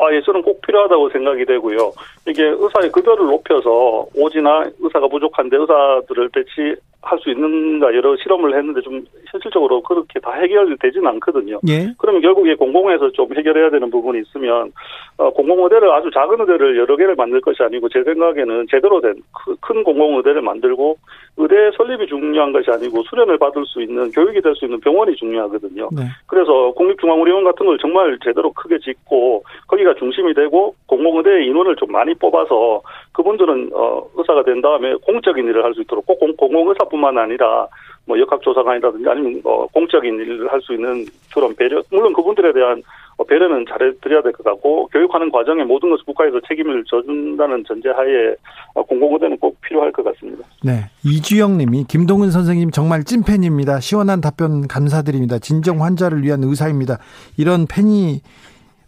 아, 예, 저는 꼭 필요하다고 생각이 되고요. 이게 의사의 급여를 높여서 오지나 의사가 부족한데 의사들을 배치할 수 있는가 여러 실험을 했는데 좀 현실적으로 그렇게 다 해결되지는 않거든요. 예. 그러면 결국에 공공에서 좀 해결해야 되는 부분이 있으면 어, 공공 의대를 아주 작은 의대를 여러 개를 만들 것이 아니고 제 생각에는 제대로 된 큰 공공 의대를 만들고 의대 설립이 중요한 것이 아니고 수련을 받을 수 있는 교육이 될 수 있는 병원이 중요하거든요. 네. 그래서 국립중앙의료원 같은 걸 정말 제대로 크게 짓고 거기가 중심이 되고 공공 의대 인원을 좀 많이 뽑아서 그분들은 어 의사가 된 다음에 공적인 일을 할 수 있도록 꼭 공공 의사뿐만 아니라 뭐 역학조사관이라든지 아니면 뭐 공적인 일을 할 수 있는 그런 배려 물론 그분들에 대한 어, 배려는 잘해드려야 될 것 같고 교육하는 과정에 모든 것을 국가에서 책임을 져준다는 전제하에 어, 공공의대는 꼭 필요할 것 같습니다. 네, 이주영님이 김동은 선생님 정말 찐팬입니다. 시원한 답변 감사드립니다. 진정 환자를 위한 의사입니다. 이런 팬이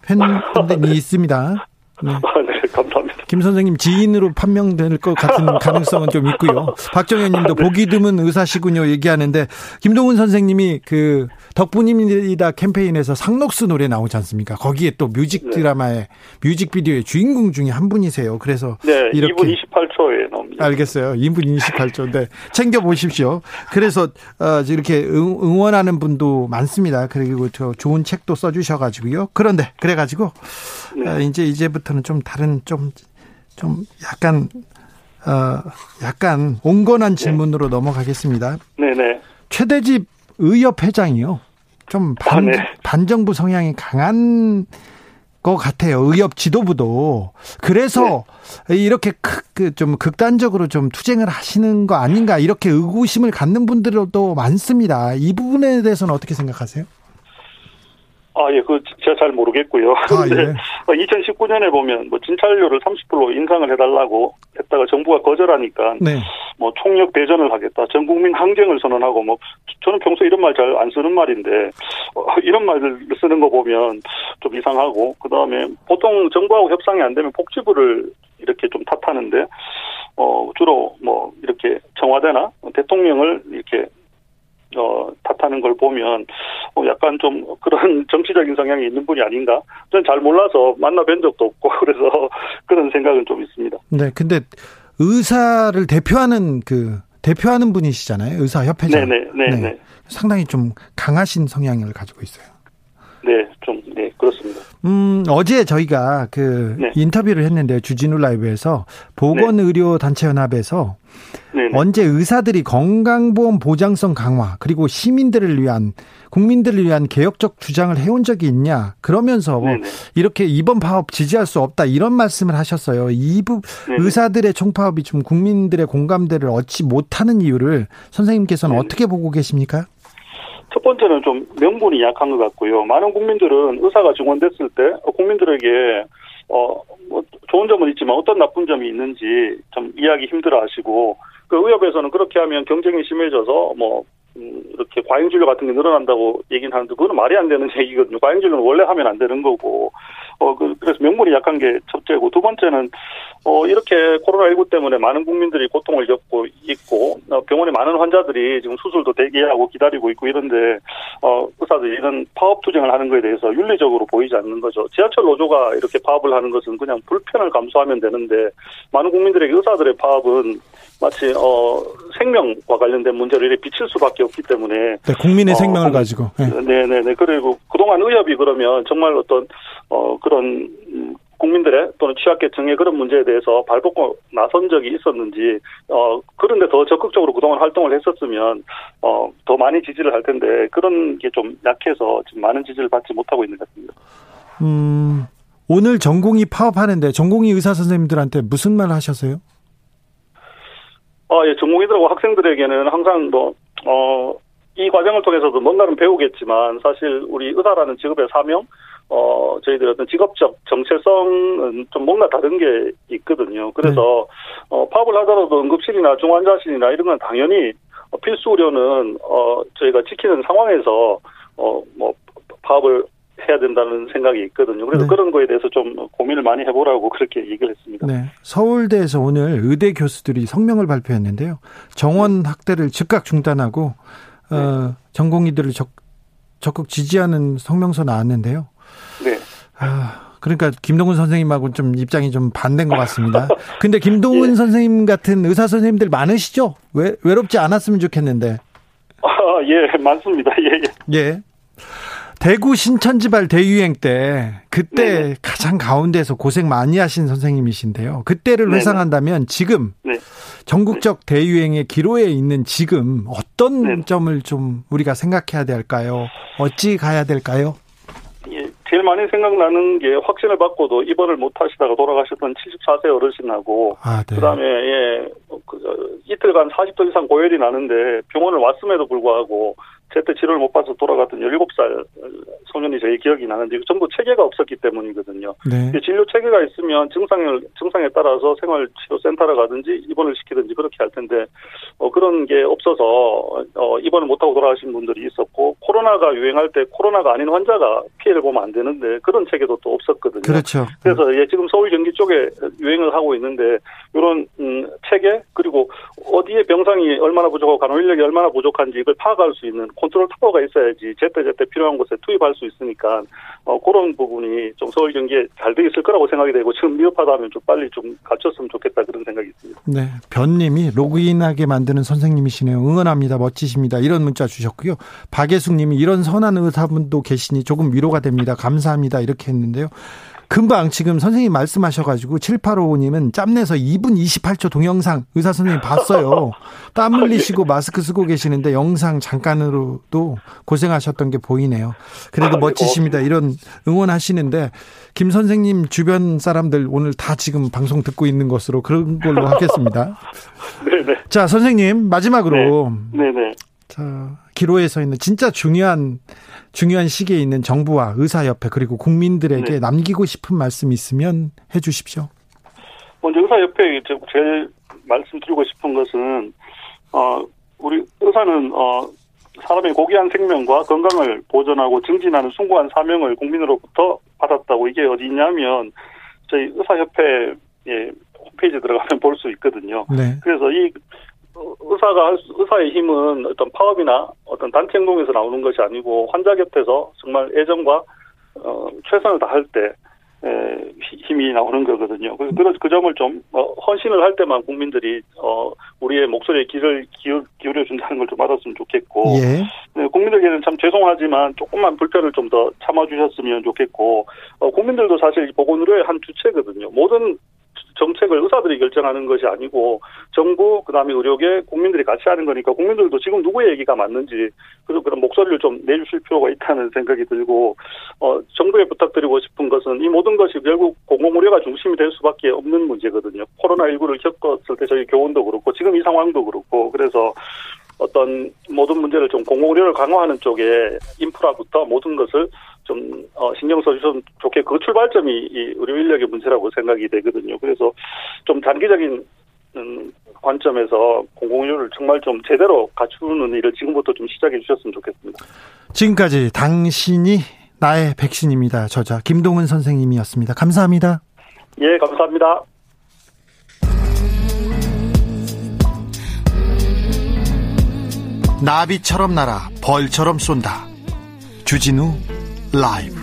팬분들이 있습니다. 네. 아, 네. 감사합니다. 김 선생님 지인으로 판명될 것 같은 가능성은 좀 있고요. 박정현 님도 네. 보기 드문 의사시군요 얘기하는데 김동훈 선생님이 그 덕분입니다 캠페인에서 상록수 노래 나오지 않습니까? 거기에 또 뮤직 네. 드라마의 뮤직 비디오의 주인공 중에 한 분이세요. 그래서 네, 이렇게 2분 28초에 나옵니다. 알겠어요. 2분 28초인데 챙겨 보십시오. 그래서 어, 이렇게 응원하는 분도 많습니다. 그리고 저 좋은 책도 써 주셔 가지고요. 그런데 그래 가지고 네. 어, 이제 이제부터는 좀 다른 좀좀 좀 약간 어 약간 온건한 네. 질문으로 네. 넘어가겠습니다. 네네. 최대집 의협 회장이요. 좀 반, 아, 네. 반정부 성향이 강한 것 같아요. 의협 지도부도. 그래서 네. 이렇게 그 좀 극단적으로 좀 투쟁을 하시는 거 아닌가 이렇게 의구심을 갖는 분들도 많습니다. 이 부분에 대해서는 어떻게 생각하세요? 아, 예, 그, 제가 잘 모르겠고요. 아, 예. 2019년에 보면, 뭐, 진찰료를 30% 인상을 해달라고 했다가 정부가 거절하니까, 네. 뭐, 총력 대전을 하겠다, 전 국민 항쟁을 선언하고, 뭐, 저는 평소에 이런 말 잘 안 쓰는 말인데, 어, 이런 말을 쓰는 거 보면 좀 이상하고, 그 다음에 보통 정부하고 협상이 안 되면 복지부를 이렇게 좀 탓하는데, 어, 주로 뭐, 이렇게 청와대나 대통령을 이렇게 어, 탓하는 걸 보면 어, 약간 좀 그런 정치적인 성향이 있는 분이 아닌가? 저는 잘 몰라서 만나 뵌 적도 없고 그래서 그런 생각은 좀 있습니다. 네, 근데 의사를 대표하는 그 대표하는 분이시잖아요. 의사 협회장. 네네, 네, 네. 상당히 좀 강하신 성향을 가지고 있어요. 네, 좀, 네, 그렇습니다. 음, 어제 저희가 그 네. 인터뷰를 했는데 주진우 라이브에서 보건의료단체연합에서 네. 네. 언제 의사들이 건강보험 보장성 강화 그리고 시민들을 위한 국민들을 위한 개혁적 주장을 해온 적이 있냐 그러면서 뭐 이렇게 이번 파업 지지할 수 없다 이런 말씀을 하셨어요. 이부 의사들의 총파업이 좀 국민들의 공감대를 얻지 못하는 이유를 선생님께서는 네네. 어떻게 보고 계십니까? 첫 번째는 좀 명분이 약한 것 같고요. 많은 국민들은 의사가 증원됐을 때 국민들에게 어, 뭐 좋은 점은 있지만 어떤 나쁜 점이 있는지 좀 이해하기 힘들어 하시고 그 의협에서는 그렇게 하면 경쟁이 심해져서 뭐 음, 이렇게 과잉진료 같은 게 늘어난다고 얘기는 하는데 그거는 말이 안 되는 얘기거든요. 과잉진료는 원래 하면 안 되는 거고 어, 그, 그래서 명분이 약한 게 첫째고, 두 번째는, 어, 이렇게 코로나19 때문에 많은 국민들이 고통을 겪고 있고, 어, 병원에 많은 환자들이 지금 수술도 대기하고 기다리고 있고 이런데, 어, 의사들이 이런 파업 투쟁을 하는 것에 대해서 윤리적으로 보이지 않는 거죠. 지하철 노조가 이렇게 파업을 하는 것은 그냥 불편을 감수하면 되는데, 많은 국민들에게 의사들의 파업은 마치, 어, 생명과 관련된 문제를 이렇게 비칠 수밖에 없기 때문에. 네, 국민의 어, 생명을 가지고. 네. 네네네. 그리고 그동안 의협이 그러면 정말 어떤, 어, 그런 국민들의 또는 취약계층의 그런 문제에 대해서 발벗고 나선 적이 있었는지 어 그런데 더 적극적으로 그동안 활동을 했었으면 어더 많이 지지를 할 텐데 그런 게 좀 약해서 지금 많은 지지를 받지 못하고 있는 것 같습니다. 음 오늘 전공이 파업하는데 전공의 의사 선생님들한테 무슨 말 하셨어요? 아, 예, 전공의들하고 학생들에게는 항상 뭐, 어, 이 과정을 통해서도 뭔가는 배우겠지만 사실 우리 의사라는 직업의 사명, 어, 저희들 어떤 직업적 정체성은 좀 뭔가 다른 게 있거든요. 그래서, 네. 어, 파업을 하더라도 응급실이나 중환자실이나 이런 건 당연히 필수 의료는, 어, 저희가 지키는 상황에서, 어, 뭐, 파업을 해야 된다는 생각이 있거든요. 그래서 네. 그런 거에 대해서 좀 고민을 많이 해보라고 그렇게 얘기를 했습니다. 네. 서울대에서 오늘 의대 교수들이 성명을 발표했는데요. 정원 네. 학대를 즉각 중단하고, 어, 네. 전공의들을 적, 적극 지지하는 성명서 나왔는데요. 네. 아, 그러니까 김동훈 선생님하고 좀 입장이 좀 반대인 것 같습니다. 근데 김동훈 예. 선생님 같은 의사 선생님들 많으시죠? 외, 외롭지 않았으면 좋겠는데. 아, 예, 많습니다. 예, 예. 예. 대구 신천지발 대유행 때 그때 네네. 가장 가운데서 고생 많이 하신 선생님이신데요. 그때를 네네. 회상한다면 지금 네. 전국적 대유행의 기로에 있는 지금 어떤. 점을 좀 우리가 생각해야 될까요? 어찌 가야 될까요? 제일 많이 생각나는 게 확진을 받고도 입원을 못 하시다가 돌아가셨던 74세 어르신하고 아, 네. 그다음에 예 그, 이틀간 40도 이상 고열이 나는데 병원을 왔음에도 불구하고 제때 치료를 못 받아서 돌아갔던 17살 소년이 저희 기억이 나는데 전부 체계가 없었기 때문이거든요. 네. 진료 체계가 있으면 증상을 증상에 따라서 생활치료센터를 가든지 입원을 시키든지 그렇게 할 텐데 어, 그런 게 없어서 어, 입원을 못하고 돌아가신 분들이 있었고 코로나가 유행할 때 코로나가 아닌 환자가 피해를 보면 안 되는데 그런 체계도 또 없었거든요. 그렇죠. 그래서 예, 지금 서울 경기 쪽에 유행을 하고 있는데 이런 음, 체계 그리고 어디에 병상이 얼마나 부족하고 간호 인력이 얼마나 부족한지 이걸 파악할 수 있는 컨트롤 타워가 있어야지 제때제때 필요한 곳에 투입할 수 있으니까 어, 그런 부분이 좀 서울 경기에 잘 돼 있을 거라고 생각이 되고 지금 미흡하다면 좀 빨리 좀 갖췄으면 좋겠다 그런 생각이 있습니다. 네, 변님이 로그인하게 만드는 선생님이시네요. 응원합니다. 멋지십니다. 이런 문자 주셨고요. 박예숙 님이 이런 선한 의사분도 계시니 조금 위로가 됩니다. 감사합니다. 이렇게 했는데요. 금방 지금 선생님 말씀하셔가지고 7855님은 짬내서 2분 28초 동영상 의사 선생님 봤어요. 땀 흘리시고 마스크 쓰고 계시는데 영상 잠깐으로도 고생하셨던 게 보이네요. 그래도 멋지십니다. 이런 응원하시는데 김 선생님 주변 사람들 오늘 다 지금 방송 듣고 있는 것으로 그런 걸로 하겠습니다. 네네. 자 선생님 마지막으로 네. 네네. 자 기로에 서 있는 진짜 중요한 중요한 시기에 있는 정부와 의사협회 그리고 국민들에게 네. 남기고 싶은 말씀 있으면 해 주십시오. 먼저 의사협회에 제일 말씀드리고 싶은 것은 어 우리 의사는 어 사람의 고귀한 생명과 건강을 보존하고 증진하는 숭고한 사명을 국민으로부터 받았다고 이게 어디 있냐면 저희 의사협회 홈페이지 들어가면 볼 수 있거든요. 네. 그래서 이 의사가 의사의 힘은 어떤 파업이나 어떤 단체 행동에서 나오는 것이 아니고 환자 곁에서 정말 애정과 어, 최선을 다할 때 에, 힘이 나오는 거거든요. 그, 그, 그 점을 좀, 어, 헌신을 할 때만 국민들이, 어, 우리의 목소리에 귀를 기울, 기울여준다는 걸좀 알았으면 좋겠고, 예. 네, 국민들께는 참 죄송하지만 조금만 불편을 좀 더 참아주셨으면 좋겠고, 어, 국민들도 사실 보건의료의 한 주체거든요. 모든 정책을 의사들이 결정하는 것이 아니고 정부 그다음에 의료계 국민들이 같이 하는 거니까 국민들도 지금 누구의 얘기가 맞는지 그래서 그런 목소리를 좀 내주실 필요가 있다는 생각이 들고 어 정부에 부탁드리고 싶은 것은 이 모든 것이 결국 공공의료가 중심이 될 수밖에 없는 문제거든요. 코로나 19를 겪었을 때 저희 교원도 그렇고 지금 이 상황도 그렇고 그래서 어떤 모든 문제를 좀 공공의료를 강화하는 쪽에 인프라부터 모든 것을 좀 어, 신경 써주셨으면 좋게 그 출발점이 이 의료 인력의 문제라고 생각이 되거든요. 그래서 좀 단기적인 음, 관점에서 공공의료를 정말 좀 제대로 갖추는 일을 지금부터 좀 시작해 주셨으면 좋겠습니다. 지금까지 당신이 나의 백신입니다. 저자 김동은 선생님이었습니다. 감사합니다. 예, 감사합니다. 나비처럼 날아 벌처럼 쏜다. 주진우 라이브.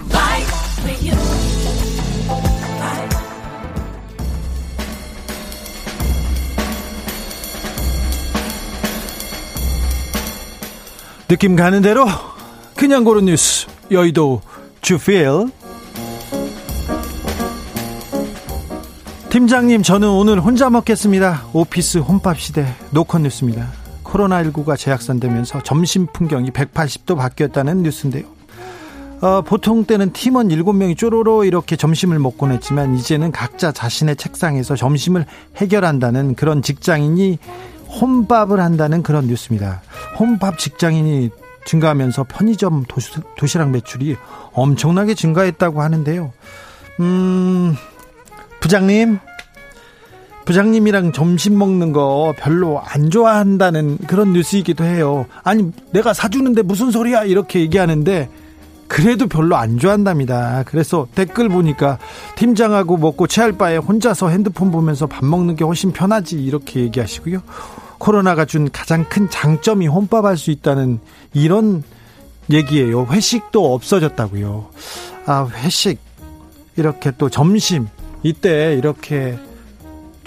느낌 가는 대로 그냥 고른 뉴스. 여의도 주필. 팀장님 저는 오늘 혼자 먹겠습니다. 오피스 홈밥 시대. 노컷 뉴스입니다 코로나19가 재확산되면서 점심 풍경이 180도 바뀌었다는 뉴스인데요. 어, 보통 때는 팀원 7명이 쪼로로 이렇게 점심을 먹곤 했지만 이제는 각자 자신의 책상에서 점심을 해결한다는 그런 직장인이 혼밥을 한다는 그런 뉴스입니다. 혼밥 직장인이 증가하면서 편의점 도시, 락 매출이 엄청나게 증가했다고 하는데요. 음, 부장님, 부장님이랑 점심 먹는 거 별로 안 좋아한다는 그런 뉴스이기도 해요. 아니, 내가 사주는데 무슨 소리야? 이렇게 얘기하는데, 그래도 별로 안 좋아한답니다. 그래서 댓글 보니까 팀장하고 먹고 체할 바에 혼자서 핸드폰 보면서 밥 먹는 게 훨씬 편하지. 이렇게 얘기하시고요. 코로나가 준 가장 큰 장점이 혼밥할 수 있다는 이런 얘기예요. 회식도 없어졌다고요. 아, 회식. 이렇게 또 점심. 이때 이렇게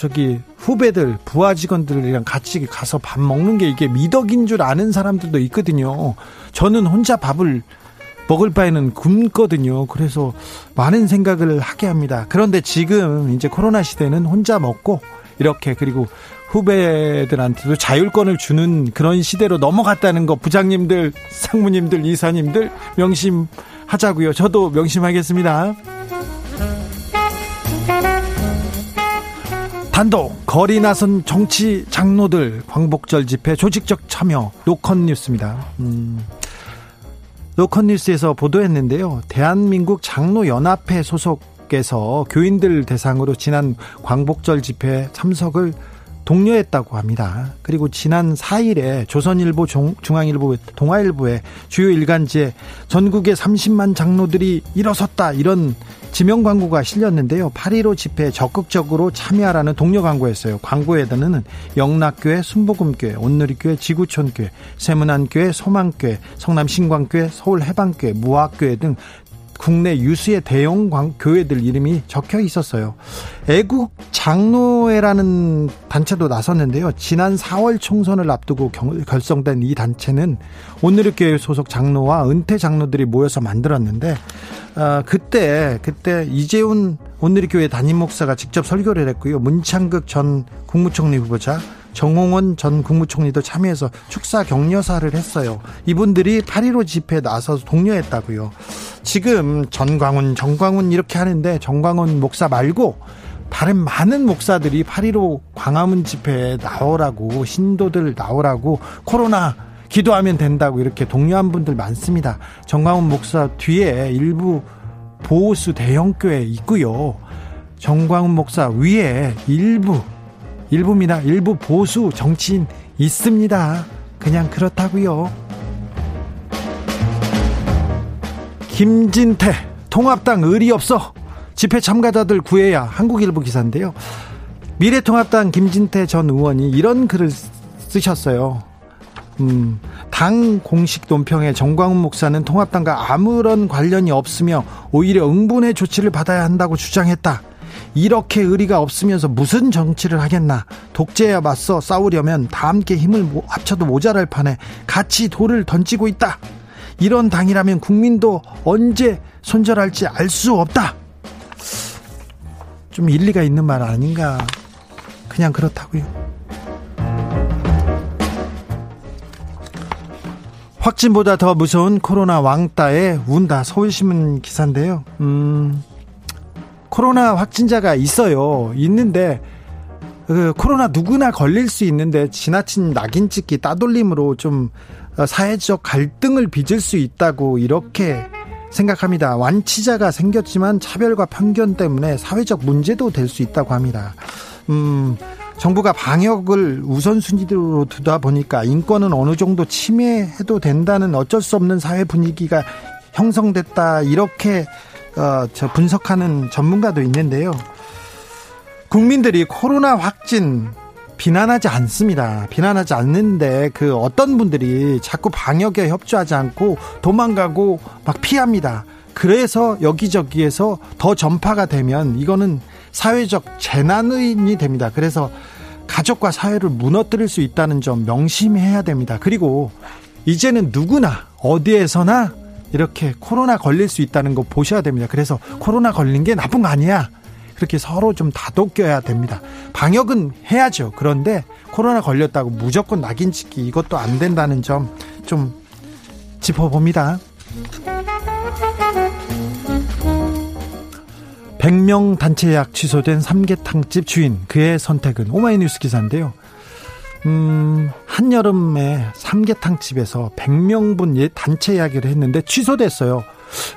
저기 후배들 부하 직원들이랑 같이 가서 밥 먹는 게 이게 미덕인 줄 아는 사람들도 있거든요. 저는 혼자 밥을 먹을 바에는 굶거든요. 그래서 많은 생각을 하게 합니다. 그런데 지금 이제 코로나 시대는 혼자 먹고 이렇게 그리고 후배들한테도 자율권을 주는 그런 시대로 넘어갔다는 거 부장님들, 상무님들, 이사님들 명심하자고요. 저도 명심하겠습니다. 단독 거리 나선 정치 장로들 광복절 집회 조직적 참여 노컷 뉴스입니다. 음, 로컨뉴스에서 보도했는데요. 대한민국 장로연합회 소속에서 교인들 대상으로 지난 광복절 집회 참석을 독려했다고 합니다. 그리고 지난 4일에 조선일보, 중앙일보, 동아일보의 주요 일간지에 전국의 30만 장로들이 일어섰다 이런 지명 광고가 실렸는데요. 8.15 집회에 적극적으로 참여하라는 동료 광고였어요. 광고에는 영락교회, 순복음교회, 온누리교회, 지구촌교회, 세문안교회, 소망교회, 성남신광교회, 서울해방교회, 무학교회 등 국내 유수의 대형 교회들 이름이 적혀 있었어요. 애국 장로회라는 단체도 나섰는데요. 지난 4월 총선을 앞두고 결성된 이 단체는 오늘의 교회 소속 장로와 은퇴 장로들이 모여서 만들었는데 어, 그때 그때 이재훈 오늘의 교회 담임 목사가 직접 설교를 했고요. 문창극 전 국무총리 후보자 정홍원 전 국무총리도 참여해서 축사 격려사를 했어요. 이분들이 8.15 집회에 나서서 독려했다고요. 지금 전광훈, 정광훈 이렇게 하는데 정광훈 목사 말고 다른 많은 목사들이 8.15 광화문 집회에 나오라고 신도들 나오라고 코로나 기도하면 된다고 이렇게 독려한 분들 많습니다. 정광훈 목사 뒤에 일부 보호수 대형교회 있고요. 정광훈 목사 위에 일부 일부입니다. 일부 보수 정치인 있습니다. 그냥 그렇다고요. 김진태 통합당 의리 없어 집회 참가자들 구해야 한국일보 기사인데요. 미래통합당 김진태 전 의원이 이런 글을 쓰셨어요. 음, 당 공식 논평에 정광훈 목사는 통합당과 아무런 관련이 없으며 오히려 응분의 조치를 받아야 한다고 주장했다. 이렇게 의리가 없으면서 무슨 정치를 하겠나. 독재에 맞서 싸우려면 다 함께 힘을 합쳐도 모자랄 판에 같이 돌을 던지고 있다. 이런 당이라면 국민도 언제 손절할지 알 수 없다. 좀 일리가 있는 말 아닌가. 그냥 그렇다고요. 확진보다 더 무서운 코로나 왕따에 운다. 서울신문 기사인데요. 음 코로나 확진자가 있어요. 있는데 그 코로나 누구나 걸릴 수 있는데 지나친 낙인 찍기 따돌림으로 좀 어, 사회적 갈등을 빚을 수 있다고 이렇게 생각합니다. 완치자가 생겼지만 차별과 편견 때문에 사회적 문제도 될 수 있다고 합니다. 음, 정부가 방역을 우선순위로 두다 보니까 인권은 어느 정도 침해해도 된다는 어쩔 수 없는 사회 분위기가 형성됐다 이렇게 어, 저 분석하는 전문가도 있는데요. 국민들이 코로나 확진 비난하지 않습니다. 비난하지 않는데 그 어떤 분들이 자꾸 방역에 협조하지 않고 도망가고 막 피합니다. 그래서 여기저기에서 더 전파가 되면 이거는 사회적 재난이 됩니다. 그래서 가족과 사회를 무너뜨릴 수 있다는 점 명심해야 됩니다. 그리고 이제는 누구나 어디에서나 이렇게 코로나 걸릴 수 있다는 거 보셔야 됩니다. 그래서 코로나 걸린 게 나쁜 거 아니야. 그렇게 서로 좀 다독여야 됩니다. 방역은 해야죠. 그런데 코로나 걸렸다고 무조건 낙인 찍기 이것도 안 된다는 점 좀 짚어봅니다. 100명 단체 예약 취소된 삼계탕집 주인 그의 선택은 오마이뉴스 기사인데요. 음, 한여름에 삼계탕집에서 100명분 예, 단체 이야기를 했는데 취소됐어요.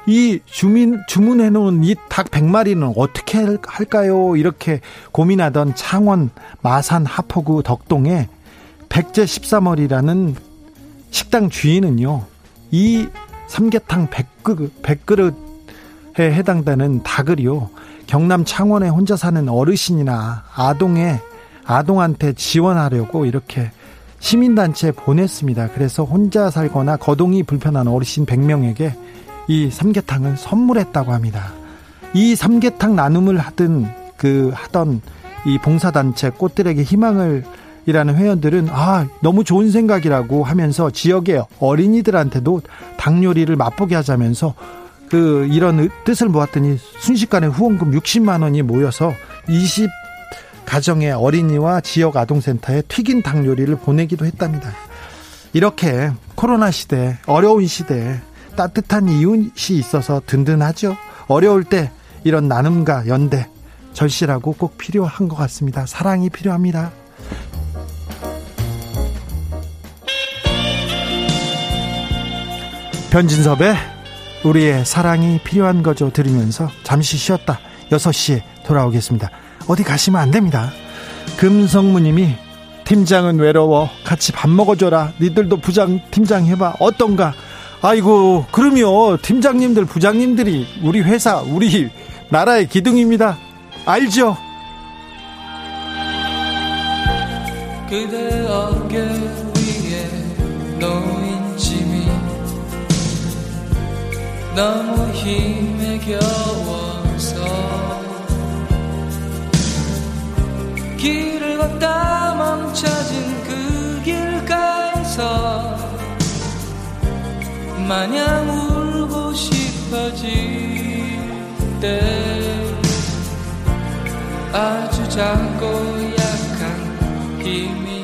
이 주민 주문해 놓은 이 닭 100마리는 어떻게 할까요? 이렇게 고민하던 창원 마산 하포구 덕동에 백제 13월이라는 식당 주인은요. 이 삼계탕 100그릇, 100그릇에 해당되는 닭을요. 경남 창원에 혼자 사는 어르신이나 아동의 아동한테 지원하려고 이렇게 시민단체에 보냈습니다. 그래서 혼자 살거나 거동이 불편한 어르신 100명에게 이 삼계탕을 선물했다고 합니다. 이 삼계탕 나눔을 하던 그 하던 이 봉사단체 꽃들에게 희망을 이라는 회원들은 아 너무 좋은 생각이라고 하면서 지역의 어린이들한테도 닭 요리를 맛보게 하자면서 그 이런 뜻을 모았더니 순식간에 후원금 60만 원이 모여서 20 가정의 어린이와 지역 아동센터에 튀긴 닭 요리를 보내기도 했답니다. 이렇게 코로나 시대, 어려운 시대에 따뜻한 이웃이 있어서 든든하죠. 어려울 때 이런 나눔과 연대, 절실하고 꼭 필요한 것 같습니다. 사랑이 필요합니다. 변진섭의 우리의 사랑이 필요한 거죠 들으면서 잠시 쉬었다 6시에 돌아오겠습니다. 어디 가시면 안 됩니다. 금성무님이 팀장은 외로워. 같이 밥 먹어줘라. 니들도 부장 팀장 해봐. 어떤가? 아이고 그럼요. 팀장님들 부장님들이 우리 회사 우리 나라의 기둥입니다. 알죠? 그대 어깨 위에 놓인 짐이 너무 힘에 겨워 길을 걷다 멈춰진 그 길가에서 마냥 울고 싶어질 때 아주 작고 약한 힘이